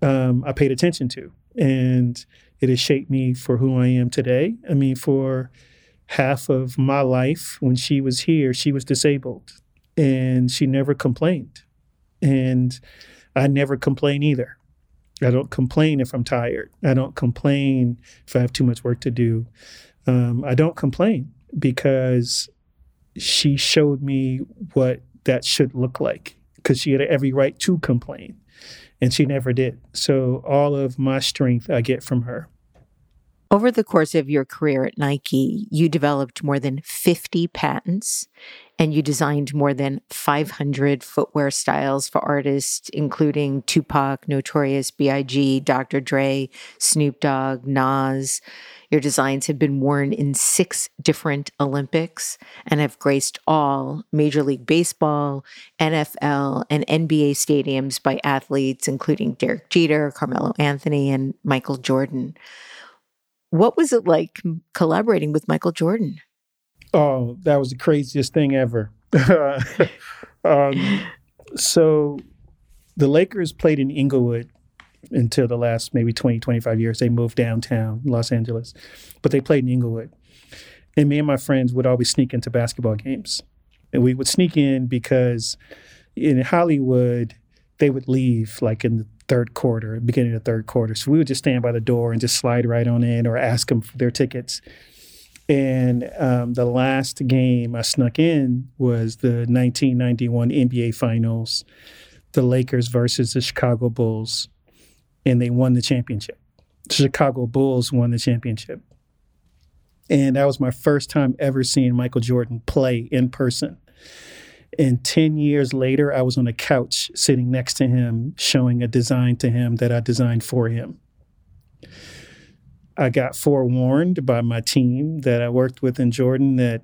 um, I paid attention to. And it has shaped me for who I am today. I mean, for half of my life when she was here, she was disabled and she never complained. And I never complain either. I don't complain if I'm tired. I don't complain if I have too much work to do. Um, I don't complain because she showed me what that should look like because she had every right to complain and she never did. So all of my strength I get from her. Over the course of your career at Nike, you developed more than 50 patents and you designed more than 500 footwear styles for artists, including Tupac, Notorious B.I.G., Dr. Dre, Snoop Dogg, Nas. Your designs have been worn in six different Olympics and have graced all Major League Baseball, NFL, and NBA stadiums by athletes, including Derek Jeter, Carmelo Anthony, and Michael Jordan. What was it like collaborating with Michael Jordan? Oh, that was the craziest thing ever. um, so the Lakers played in Inglewood until the last maybe 20, 25 years. They moved downtown Los Angeles, but they played in Inglewood. And me and my friends would always sneak into basketball games. And we would sneak in because in Hollywood, they would leave like in the third quarter, beginning of the third quarter. So we would just stand by the door and just slide right on in or ask them for their tickets. And um, the last game I snuck in was the 1991 NBA Finals, the Lakers versus the Chicago Bulls, and they won the championship. The Chicago Bulls won the championship. And that was my first time ever seeing Michael Jordan play in person. And 10 years later, I was on a couch sitting next to him, showing a design to him that I designed for him. I got forewarned by my team that I worked with in Jordan that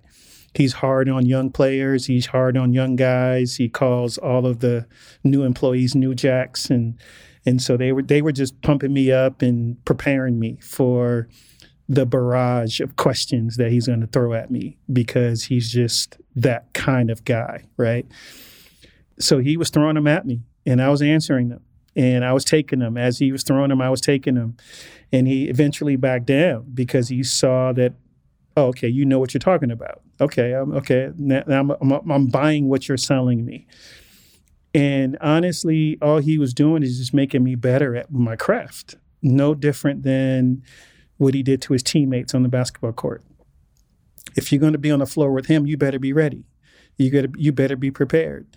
he's hard on young players, he's hard on young guys. He calls all of the new employees new jacks and and so they were they were just pumping me up and preparing me for the barrage of questions that he's going to throw at me because he's just that kind of guy, right? So he was throwing them at me and I was answering them and I was taking them as he was throwing them. I was taking them, and he eventually backed down because he saw that. Oh, okay, you know what you're talking about. Okay, I'm, okay, now, I'm, I'm, I'm buying what you're selling me. And honestly, all he was doing is just making me better at my craft. No different than what he did to his teammates on the basketball court. If you're going to be on the floor with him, you better be ready. You got you better be prepared.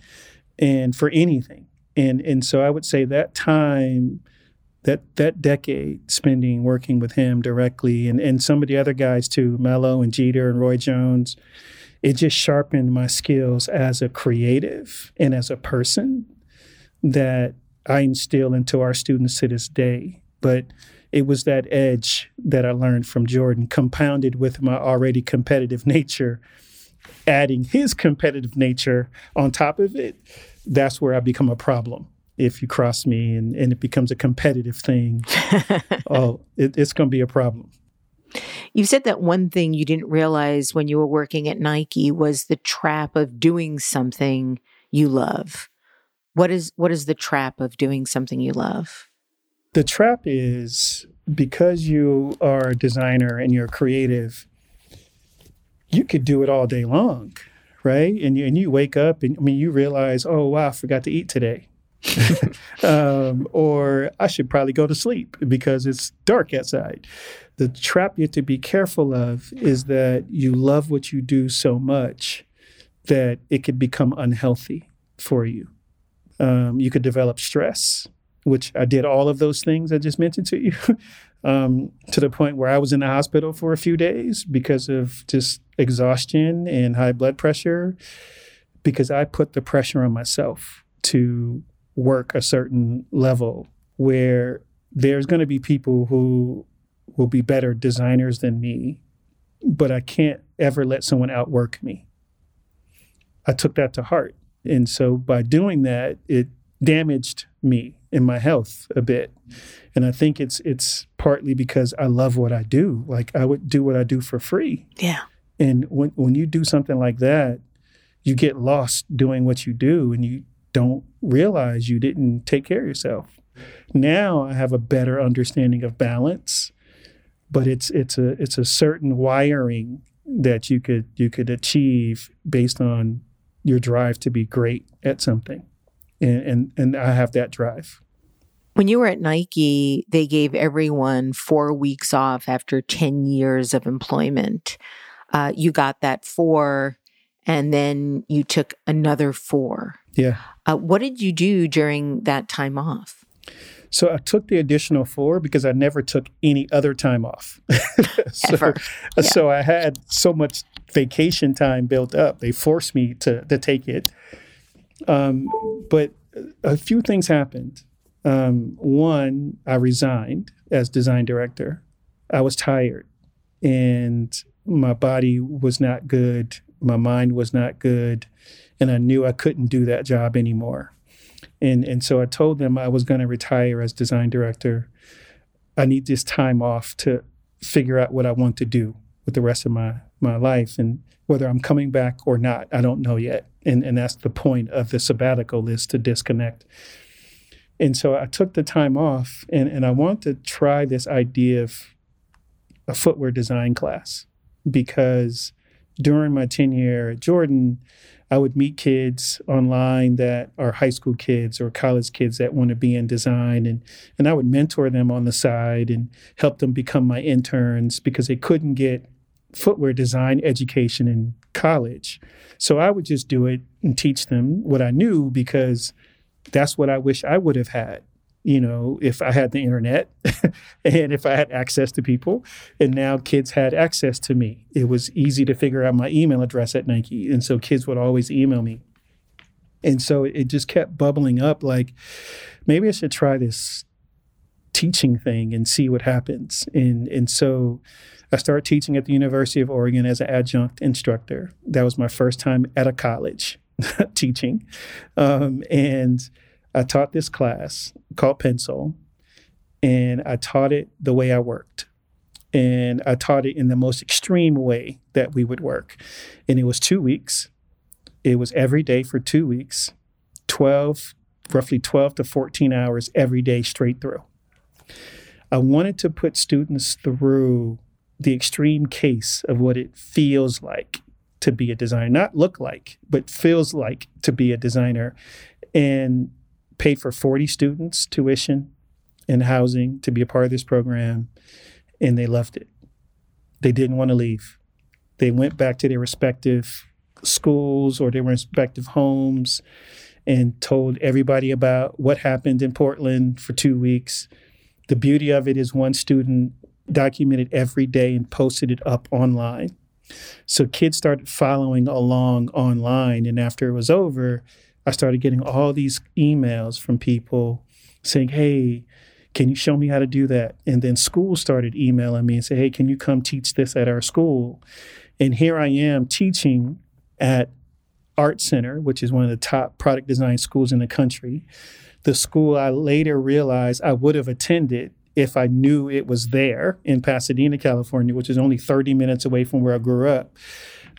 And for anything and and so I would say that time that that decade spending working with him directly and, and some of the other guys too, Melo and Jeter and Roy Jones, it just sharpened my skills as a creative and as a person that I instill into our students to this day. But it was that edge that I learned from Jordan, compounded with my already competitive nature, adding his competitive nature on top of it that's where I become a problem. If you cross me and, and it becomes a competitive thing, oh, it, it's going to be a problem. You said that one thing you didn't realize when you were working at Nike was the trap of doing something you love. What is what is the trap of doing something you love? The trap is because you are a designer and you're creative, you could do it all day long right? And you, and you wake up and I mean, you realize, oh, wow, I forgot to eat today. um, or I should probably go to sleep because it's dark outside. The trap you have to be careful of is that you love what you do so much that it could become unhealthy for you. Um, you could develop stress, which I did all of those things I just mentioned to you, um, to the point where I was in the hospital for a few days because of just exhaustion and high blood pressure because I put the pressure on myself to work a certain level where there's going to be people who will be better designers than me, but I can't ever let someone outwork me. I took that to heart. And so by doing that, it damaged me and my health a bit. And I think it's it's partly because I love what I do. Like I would do what I do for free. Yeah. And when when you do something like that, you get lost doing what you do and you don't realize you didn't take care of yourself. Now I have a better understanding of balance, but it's it's a it's a certain wiring that you could you could achieve based on your drive to be great at something. And and, and I have that drive. When you were at Nike, they gave everyone four weeks off after 10 years of employment uh, you got that four and then you took another four. Yeah. Uh, what did you do during that time off? So I took the additional four because I never took any other time off. so, Ever. Yeah. so I had so much vacation time built up. They forced me to to take it. Um, but a few things happened. Um, one, I resigned as design director. I was tired, and my body was not good. My mind was not good, and I knew I couldn't do that job anymore. And and so I told them I was going to retire as design director. I need this time off to figure out what I want to do with the rest of my my life and whether I'm coming back or not, I don't know yet. And and that's the point of the sabbatical is to disconnect. And so I took the time off and, and I want to try this idea of a footwear design class because during my tenure at Jordan, I would meet kids online that are high school kids or college kids that want to be in design and and I would mentor them on the side and help them become my interns because they couldn't get footwear design education in college. So I would just do it and teach them what I knew because that's what I wish I would have had, you know, if I had the internet and if I had access to people. And now kids had access to me. It was easy to figure out my email address at Nike. And so kids would always email me. And so it just kept bubbling up like, maybe I should try this teaching thing and see what happens. And and so I started teaching at the University of Oregon as an adjunct instructor. That was my first time at a college teaching. Um, and I taught this class called Pensole, and I taught it the way I worked. And I taught it in the most extreme way that we would work. And it was two weeks. It was every day for two weeks, 12, roughly 12 to 14 hours every day straight through. I wanted to put students through the extreme case of what it feels like to be a designer, not look like, but feels like to be a designer, and paid for 40 students tuition and housing to be a part of this program, and they loved it. They didn't want to leave. They went back to their respective schools or their respective homes and told everybody about what happened in Portland for two weeks. The beauty of it is one student documented every day and posted it up online. So kids started following along online. And after it was over, I started getting all these emails from people saying, Hey, can you show me how to do that? And then schools started emailing me and say, Hey, can you come teach this at our school? And here I am teaching at Art Center, which is one of the top product design schools in the country. The school I later realized I would have attended if I knew it was there in Pasadena, California, which is only 30 minutes away from where I grew up.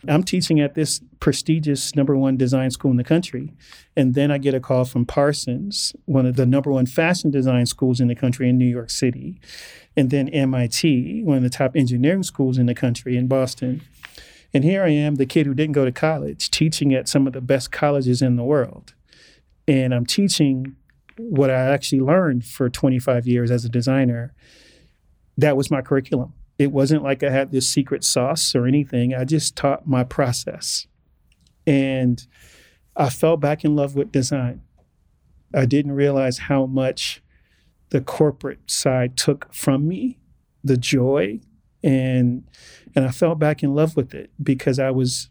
I'm teaching at this prestigious number one design school in the country. And then I get a call from Parsons, one of the number one fashion design schools in the country in New York City. And then MIT, one of the top engineering schools in the country in Boston. And here I am, the kid who didn't go to college, teaching at some of the best colleges in the world. And I'm teaching what I actually learned for 25 years as a designer, that was my curriculum. It wasn't like I had this secret sauce or anything. I just taught my process. And I fell back in love with design. I didn't realize how much the corporate side took from me, the joy, and and I fell back in love with it because I was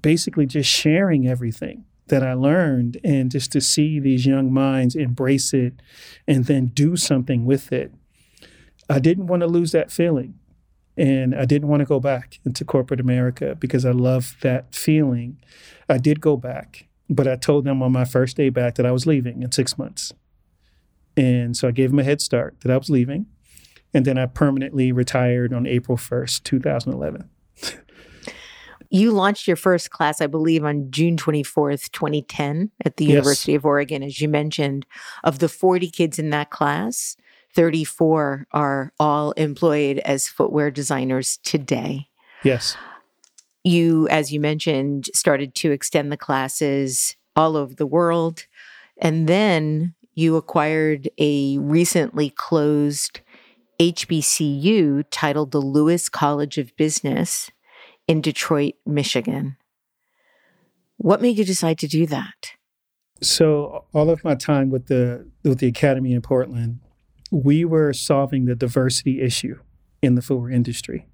basically just sharing everything that I learned and just to see these young minds embrace it and then do something with it. I didn't want to lose that feeling. And I didn't want to go back into corporate America because I love that feeling. I did go back, but I told them on my first day back that I was leaving in six months. And so I gave them a head start that I was leaving. And then I permanently retired on April 1st, 2011. You launched your first class, I believe, on June 24th, 2010, at the Yes. University of Oregon. As you mentioned, of the 40 kids in that class, 34 are all employed as footwear designers today. Yes. You, as you mentioned, started to extend the classes all over the world. And then you acquired a recently closed HBCU titled the Lewis College of Business in Detroit, Michigan. What made you decide to do that? So all of my time with the with the academy in Portland, we were solving the diversity issue in the footwear industry.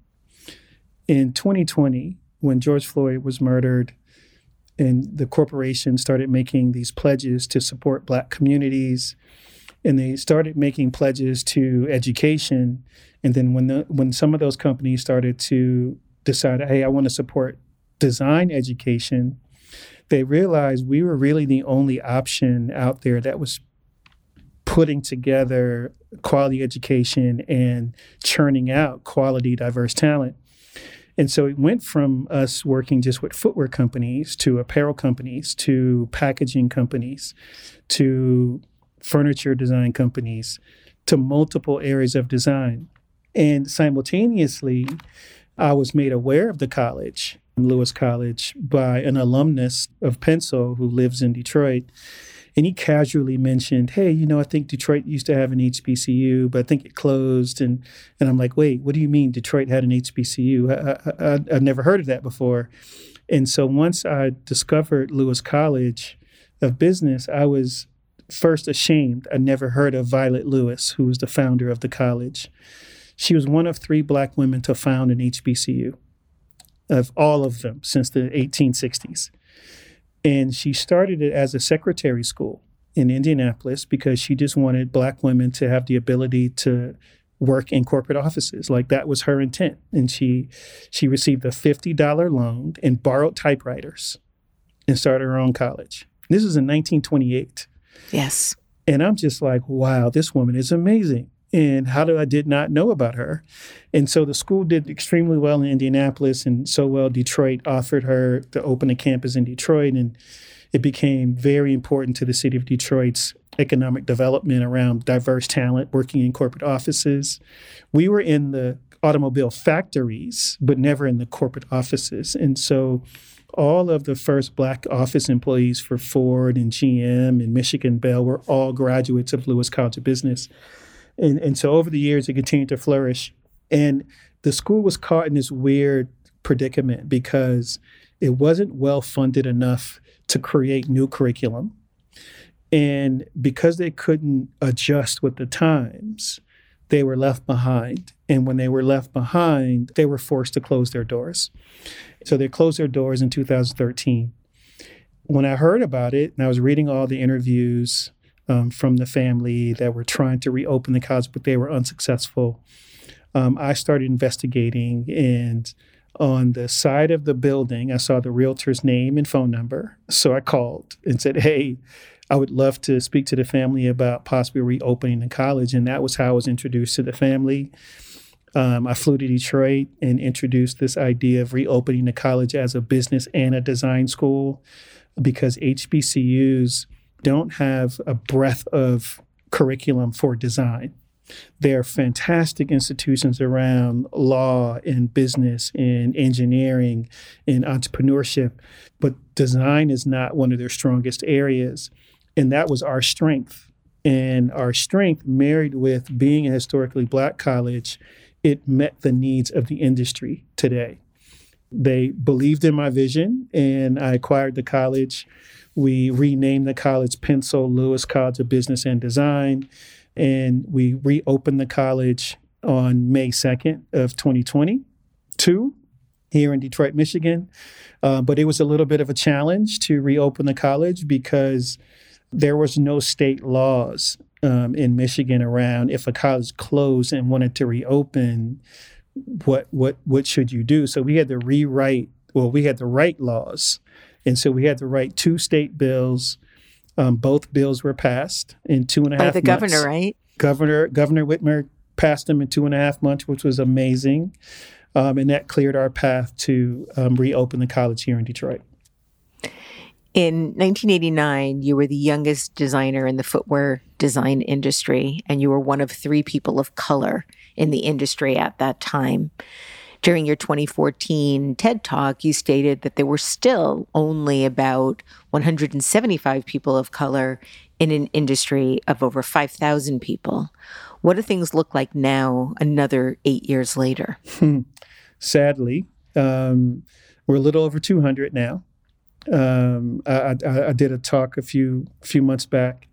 In 2020, when George Floyd was murdered, and the corporation started making these pledges to support Black communities, and they started making pledges to education, and then when the when some of those companies started to decide, hey, I want to support design education, they realized we were really the only option out there that was putting together quality education and churning out quality, diverse talent. And so it went from us working just with footwear companies to apparel companies to packaging companies to furniture design companies to multiple areas of design. And simultaneously, I was made aware of the college, Lewis College, by an alumnus of Pensole who lives in Detroit. And he casually mentioned, "Hey, you know, I think Detroit used to have an HBCU, but I think it closed." And and I'm like, "Wait, what do you mean Detroit had an HBCU? I, I, I've never heard of that before." And so once I discovered Lewis College of Business, I was first ashamed. I never heard of Violet Lewis, who was the founder of the college. She was one of three black women to found an HBCU, of all of them since the 1860s. And she started it as a secretary school in Indianapolis because she just wanted black women to have the ability to work in corporate offices. Like that was her intent. And she she received a $50 loan and borrowed typewriters and started her own college. This was in 1928. Yes. And I'm just like, wow, this woman is amazing and how did I did not know about her. And so the school did extremely well in Indianapolis, and so well Detroit offered her to open a campus in Detroit, and it became very important to the city of Detroit's economic development around diverse talent working in corporate offices. We were in the automobile factories, but never in the corporate offices, and so all of the first black office employees for Ford and GM and Michigan Bell were all graduates of Lewis College of Business. And, and so over the years, it continued to flourish. And the school was caught in this weird predicament because it wasn't well funded enough to create new curriculum. And because they couldn't adjust with the times, they were left behind. And when they were left behind, they were forced to close their doors. So they closed their doors in 2013. When I heard about it, and I was reading all the interviews um, from the family that were trying to reopen the college, but they were unsuccessful. Um, I started investigating, and on the side of the building, I saw the realtor's name and phone number. So I called and said, Hey, I would love to speak to the family about possibly reopening the college. And that was how I was introduced to the family. Um, I flew to Detroit and introduced this idea of reopening the college as a business and a design school because HBCUs don't have a breadth of curriculum for design. There are fantastic institutions around law and business and engineering and entrepreneurship, but design is not one of their strongest areas. And that was our strength. And our strength, married with being a historically black college, it met the needs of the industry today. They believed in my vision, and I acquired the college we renamed the college Pensole Lewis College of Business and Design, and we reopened the college on May 2nd of 2022 here in Detroit, Michigan. Uh, but it was a little bit of a challenge to reopen the college because there was no state laws um, in Michigan around if a college closed and wanted to reopen, what what what should you do? So we had to rewrite. Well, we had to write laws and so we had to write two state bills. Um, both bills were passed in two and a By half the months. governor, right? Governor Governor Whitmer passed them in two and a half months, which was amazing, um, and that cleared our path to um, reopen the college here in Detroit. In 1989, you were the youngest designer in the footwear design industry, and you were one of three people of color in the industry at that time. During your 2014 TED Talk, you stated that there were still only about 175 people of color in an industry of over 5,000 people. What do things look like now, another eight years later? Sadly, um, we're a little over 200 now. Um, I, I, I, did a talk a few few months back.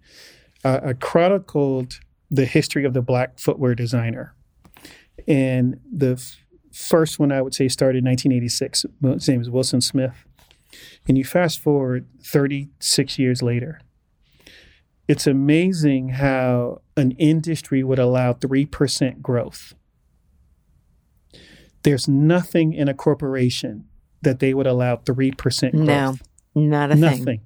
I chronicled the history of the black footwear designer, and the first one I would say started in 1986. His name is Wilson Smith, and you fast forward 36 years later. It's amazing how an industry would allow three percent growth. There's nothing in a corporation that they would allow 3% growth. No, not a thing. Nothing. thing.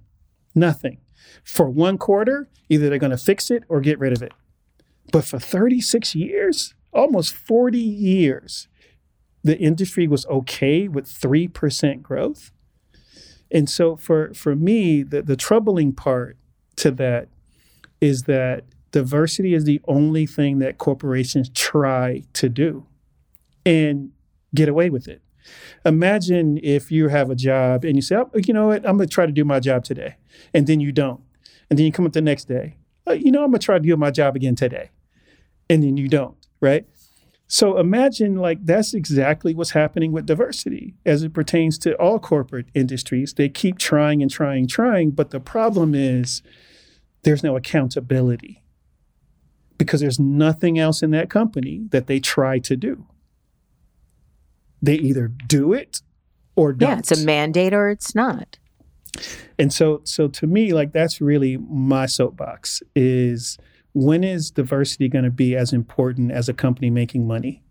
Nothing. For one quarter, either they're going to fix it or get rid of it. But for 36 years, almost 40 years, the industry was okay with 3% growth. And so for, for me, the, the troubling part to that is that diversity is the only thing that corporations try to do and get away with it. Imagine if you have a job and you say, oh, you know what, I'm going to try to do my job today. And then you don't. And then you come up the next day, oh, you know, I'm going to try to do my job again today. And then you don't, right? So imagine like that's exactly what's happening with diversity as it pertains to all corporate industries. They keep trying and trying, trying, but the problem is there's no accountability because there's nothing else in that company that they try to do they either do it or don't. Yeah, it's a mandate or it's not. And so so to me like that's really my soapbox is when is diversity going to be as important as a company making money?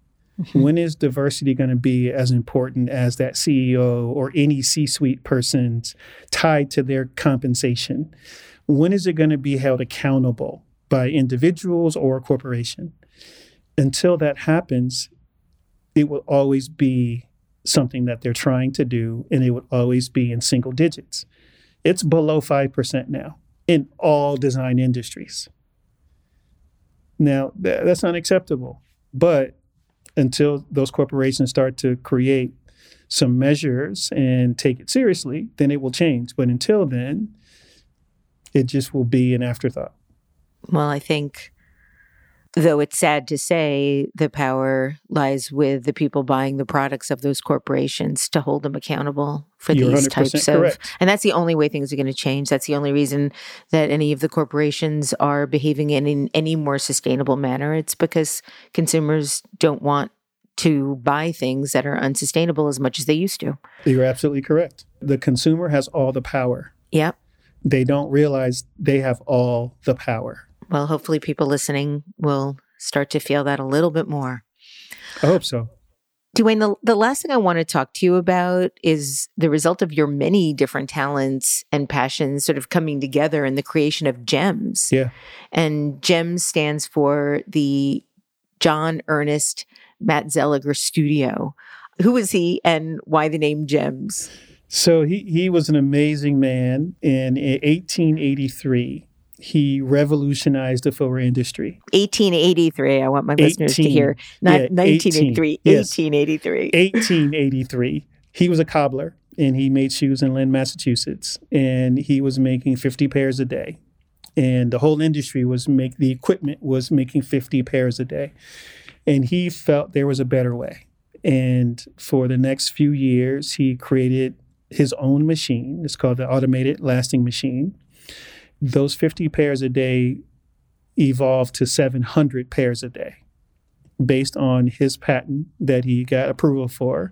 Mm-hmm. When is diversity going to be as important as that CEO or any C-suite person's tied to their compensation? When is it going to be held accountable by individuals or a corporation? Until that happens, it will always be something that they're trying to do, and it would always be in single digits. It's below 5% now in all design industries. Now, th- that's unacceptable. But until those corporations start to create some measures and take it seriously, then it will change. But until then, it just will be an afterthought. Well, I think Though it's sad to say, the power lies with the people buying the products of those corporations to hold them accountable for You're these types correct. of. And that's the only way things are going to change. That's the only reason that any of the corporations are behaving in, in any more sustainable manner. It's because consumers don't want to buy things that are unsustainable as much as they used to. You're absolutely correct. The consumer has all the power. Yep. They don't realize they have all the power. Well, hopefully, people listening will start to feel that a little bit more. I hope so. D'Wayne, the, the last thing I want to talk to you about is the result of your many different talents and passions sort of coming together in the creation of GEMS. Yeah. And GEMS stands for the John Ernest Matzeliger Studio. Who is he and why the name GEMS? So he, he was an amazing man in 1883 he revolutionized the footwear industry. 1883. I want my 18, listeners to hear. Not yeah, 1983. 18, 1883. 1883. He was a cobbler and he made shoes in Lynn, Massachusetts, and he was making 50 pairs a day. And the whole industry was make the equipment was making 50 pairs a day. And he felt there was a better way. And for the next few years, he created his own machine. It's called the automated lasting machine those 50 pairs a day evolved to 700 pairs a day based on his patent that he got approval for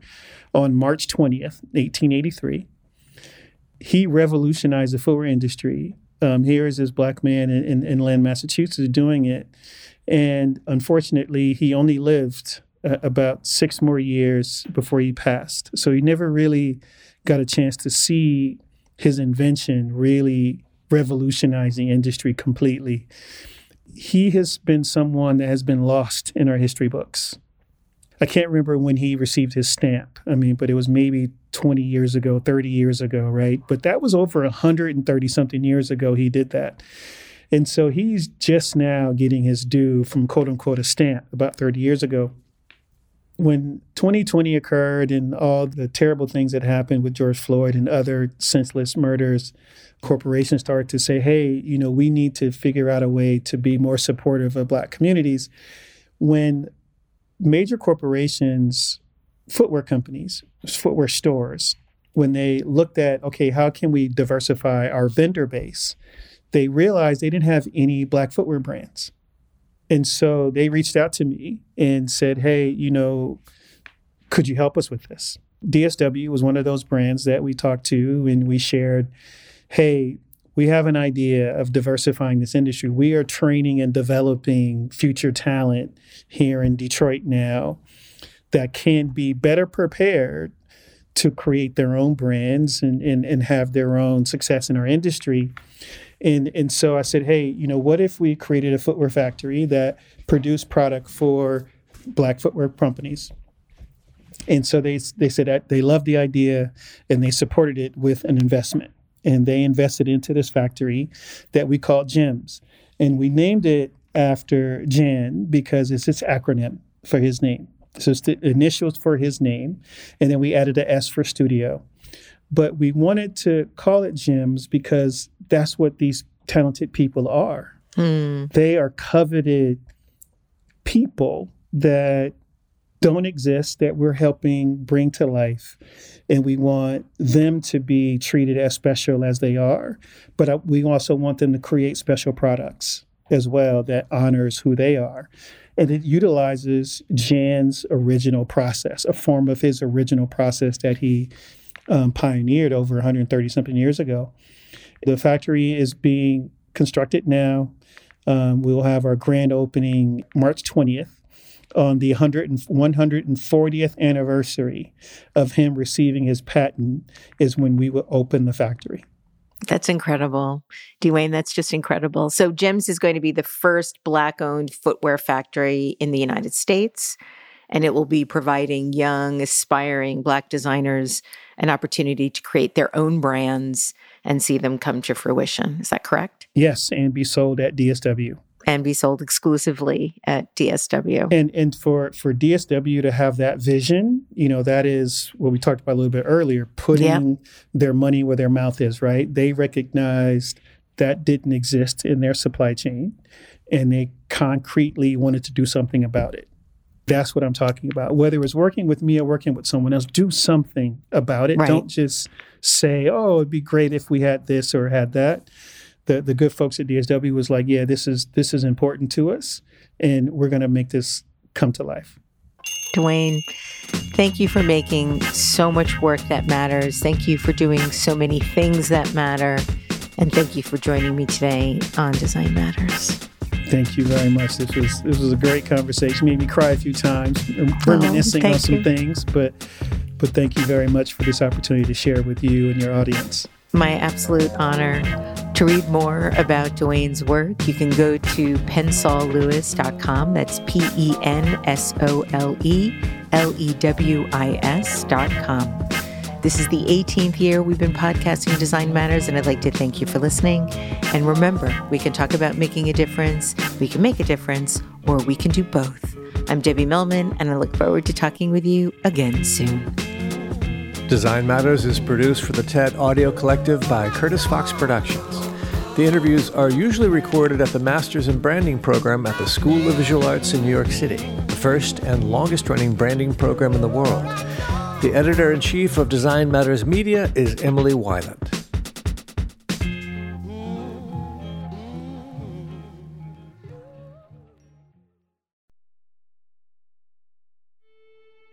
on March 20th, 1883. He revolutionized the footwear industry. Um, here is this black man in, in, in Lynn, Massachusetts doing it. And unfortunately, he only lived uh, about six more years before he passed. So he never really got a chance to see his invention really revolutionizing industry completely. He has been someone that has been lost in our history books. I can't remember when he received his stamp. I mean, but it was maybe 20 years ago, 30 years ago, right? But that was over 130 something years ago he did that. And so he's just now getting his due from quote unquote a stamp about 30 years ago when 2020 occurred and all the terrible things that happened with George Floyd and other senseless murders, corporations started to say, hey, you know, we need to figure out a way to be more supportive of Black communities. When major corporations, footwear companies, footwear stores, when they looked at, okay, how can we diversify our vendor base? They realized they didn't have any black footwear brands. And so they reached out to me and said, hey, you know, could you help us with this? DSW was one of those brands that we talked to and we shared, hey, we have an idea of diversifying this industry. We are training and developing future talent here in Detroit now that can be better prepared to create their own brands and, and, and have their own success in our industry. And, and so I said, hey, you know, what if we created a footwear factory that produced product for black footwear companies? And so they, they said they loved the idea and they supported it with an investment. And they invested into this factory that we called GEMS. And we named it after Jan because it's its acronym for his name. So it's the initials for his name. And then we added a S for studio. But we wanted to call it Gems because that's what these talented people are. Mm. They are coveted people that don't exist that we're helping bring to life. And we want them to be treated as special as they are. But uh, we also want them to create special products as well that honors who they are and it utilizes Jan's original process, a form of his original process that he um, pioneered over 130 something years ago. The factory is being constructed now. Um, we will have our grand opening March 20th on the 100 140th anniversary of him receiving his patent is when we will open the factory. That's incredible. D'Wayne, that's just incredible. So, Gems is going to be the first Black owned footwear factory in the United States, and it will be providing young, aspiring Black designers an opportunity to create their own brands and see them come to fruition. Is that correct? Yes, and be sold at DSW and be sold exclusively at DSW. And and for for DSW to have that vision, you know, that is what we talked about a little bit earlier, putting yep. their money where their mouth is, right? They recognized that didn't exist in their supply chain and they concretely wanted to do something about it. That's what I'm talking about. Whether it was working with me or working with someone else, do something about it. Right. Don't just say, "Oh, it'd be great if we had this or had that." the the good folks at DSW was like, yeah, this is this is important to us, and we're going to make this come to life. D'Wayne, thank you for making so much work that matters. Thank you for doing so many things that matter. And thank you for joining me today on Design Matters. Thank you very much. This was this was a great conversation. Made me cry a few times, um, reminiscing oh, on some you. things, but but thank you very much for this opportunity to share with you and your audience. My absolute honor. To read more about D'Wayne's work, you can go to pensole.lewis.com. That's P E N S O L E L E W I S.com. This is the 18th year we've been podcasting Design Matters, and I'd like to thank you for listening. And remember, we can talk about making a difference, we can make a difference, or we can do both. I'm Debbie Millman, and I look forward to talking with you again soon. Design Matters is produced for the TED Audio Collective by Curtis Fox Productions. The interviews are usually recorded at the Masters in Branding program at the School of Visual Arts in New York City, the first and longest running branding program in the world. The editor in chief of Design Matters Media is Emily Weiland.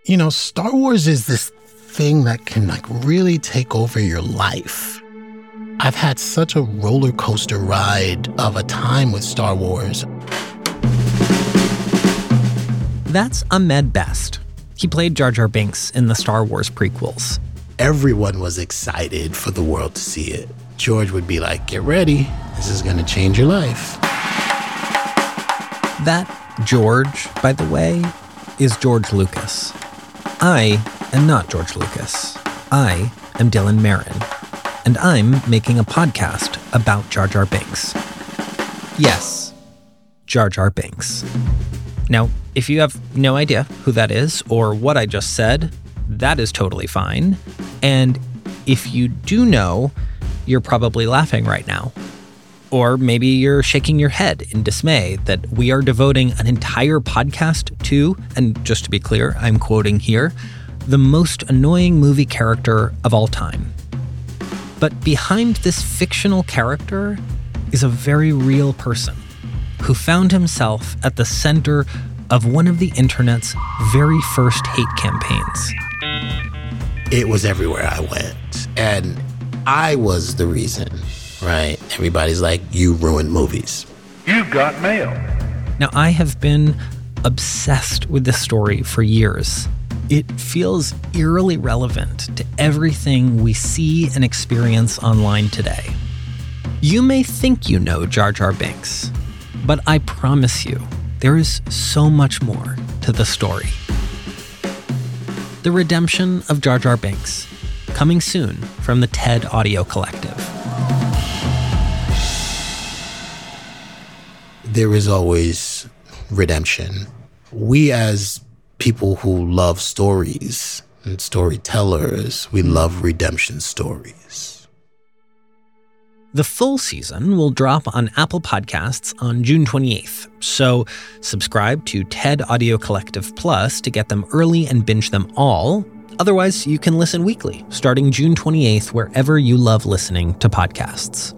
You know, Star Wars is this thing that can like really take over your life. I've had such a roller coaster ride of a time with Star Wars. That's Ahmed Best. He played Jar Jar Binks in the Star Wars prequels. Everyone was excited for the world to see it. George would be like, Get ready, this is gonna change your life. That George, by the way, is George Lucas. I am not George Lucas. I am Dylan Marron and I'm making a podcast about Jar Jar Binks. Yes, Jar Jar Binks. Now, if you have no idea who that is or what I just said, that is totally fine. And if you do know, you're probably laughing right now. Or maybe you're shaking your head in dismay that we are devoting an entire podcast to, and just to be clear, I'm quoting here, the most annoying movie character of all time. But behind this fictional character is a very real person who found himself at the center of one of the internet's very first hate campaigns. It was everywhere I went. And I was the reason, right? Everybody's like, you ruined movies. You got mail. Now, I have been obsessed with this story for years. It feels eerily relevant to everything we see and experience online today. You may think you know Jar Jar Binks, but I promise you, there is so much more to the story. The Redemption of Jar Jar Binks, coming soon from the TED Audio Collective. There is always redemption. We, as people who love stories and storytellers, we love redemption stories. The full season will drop on Apple Podcasts on June 28th, so subscribe to TED Audio Collective Plus to get them early and binge them all. Otherwise, you can listen weekly, starting June 28th, wherever you love listening to podcasts.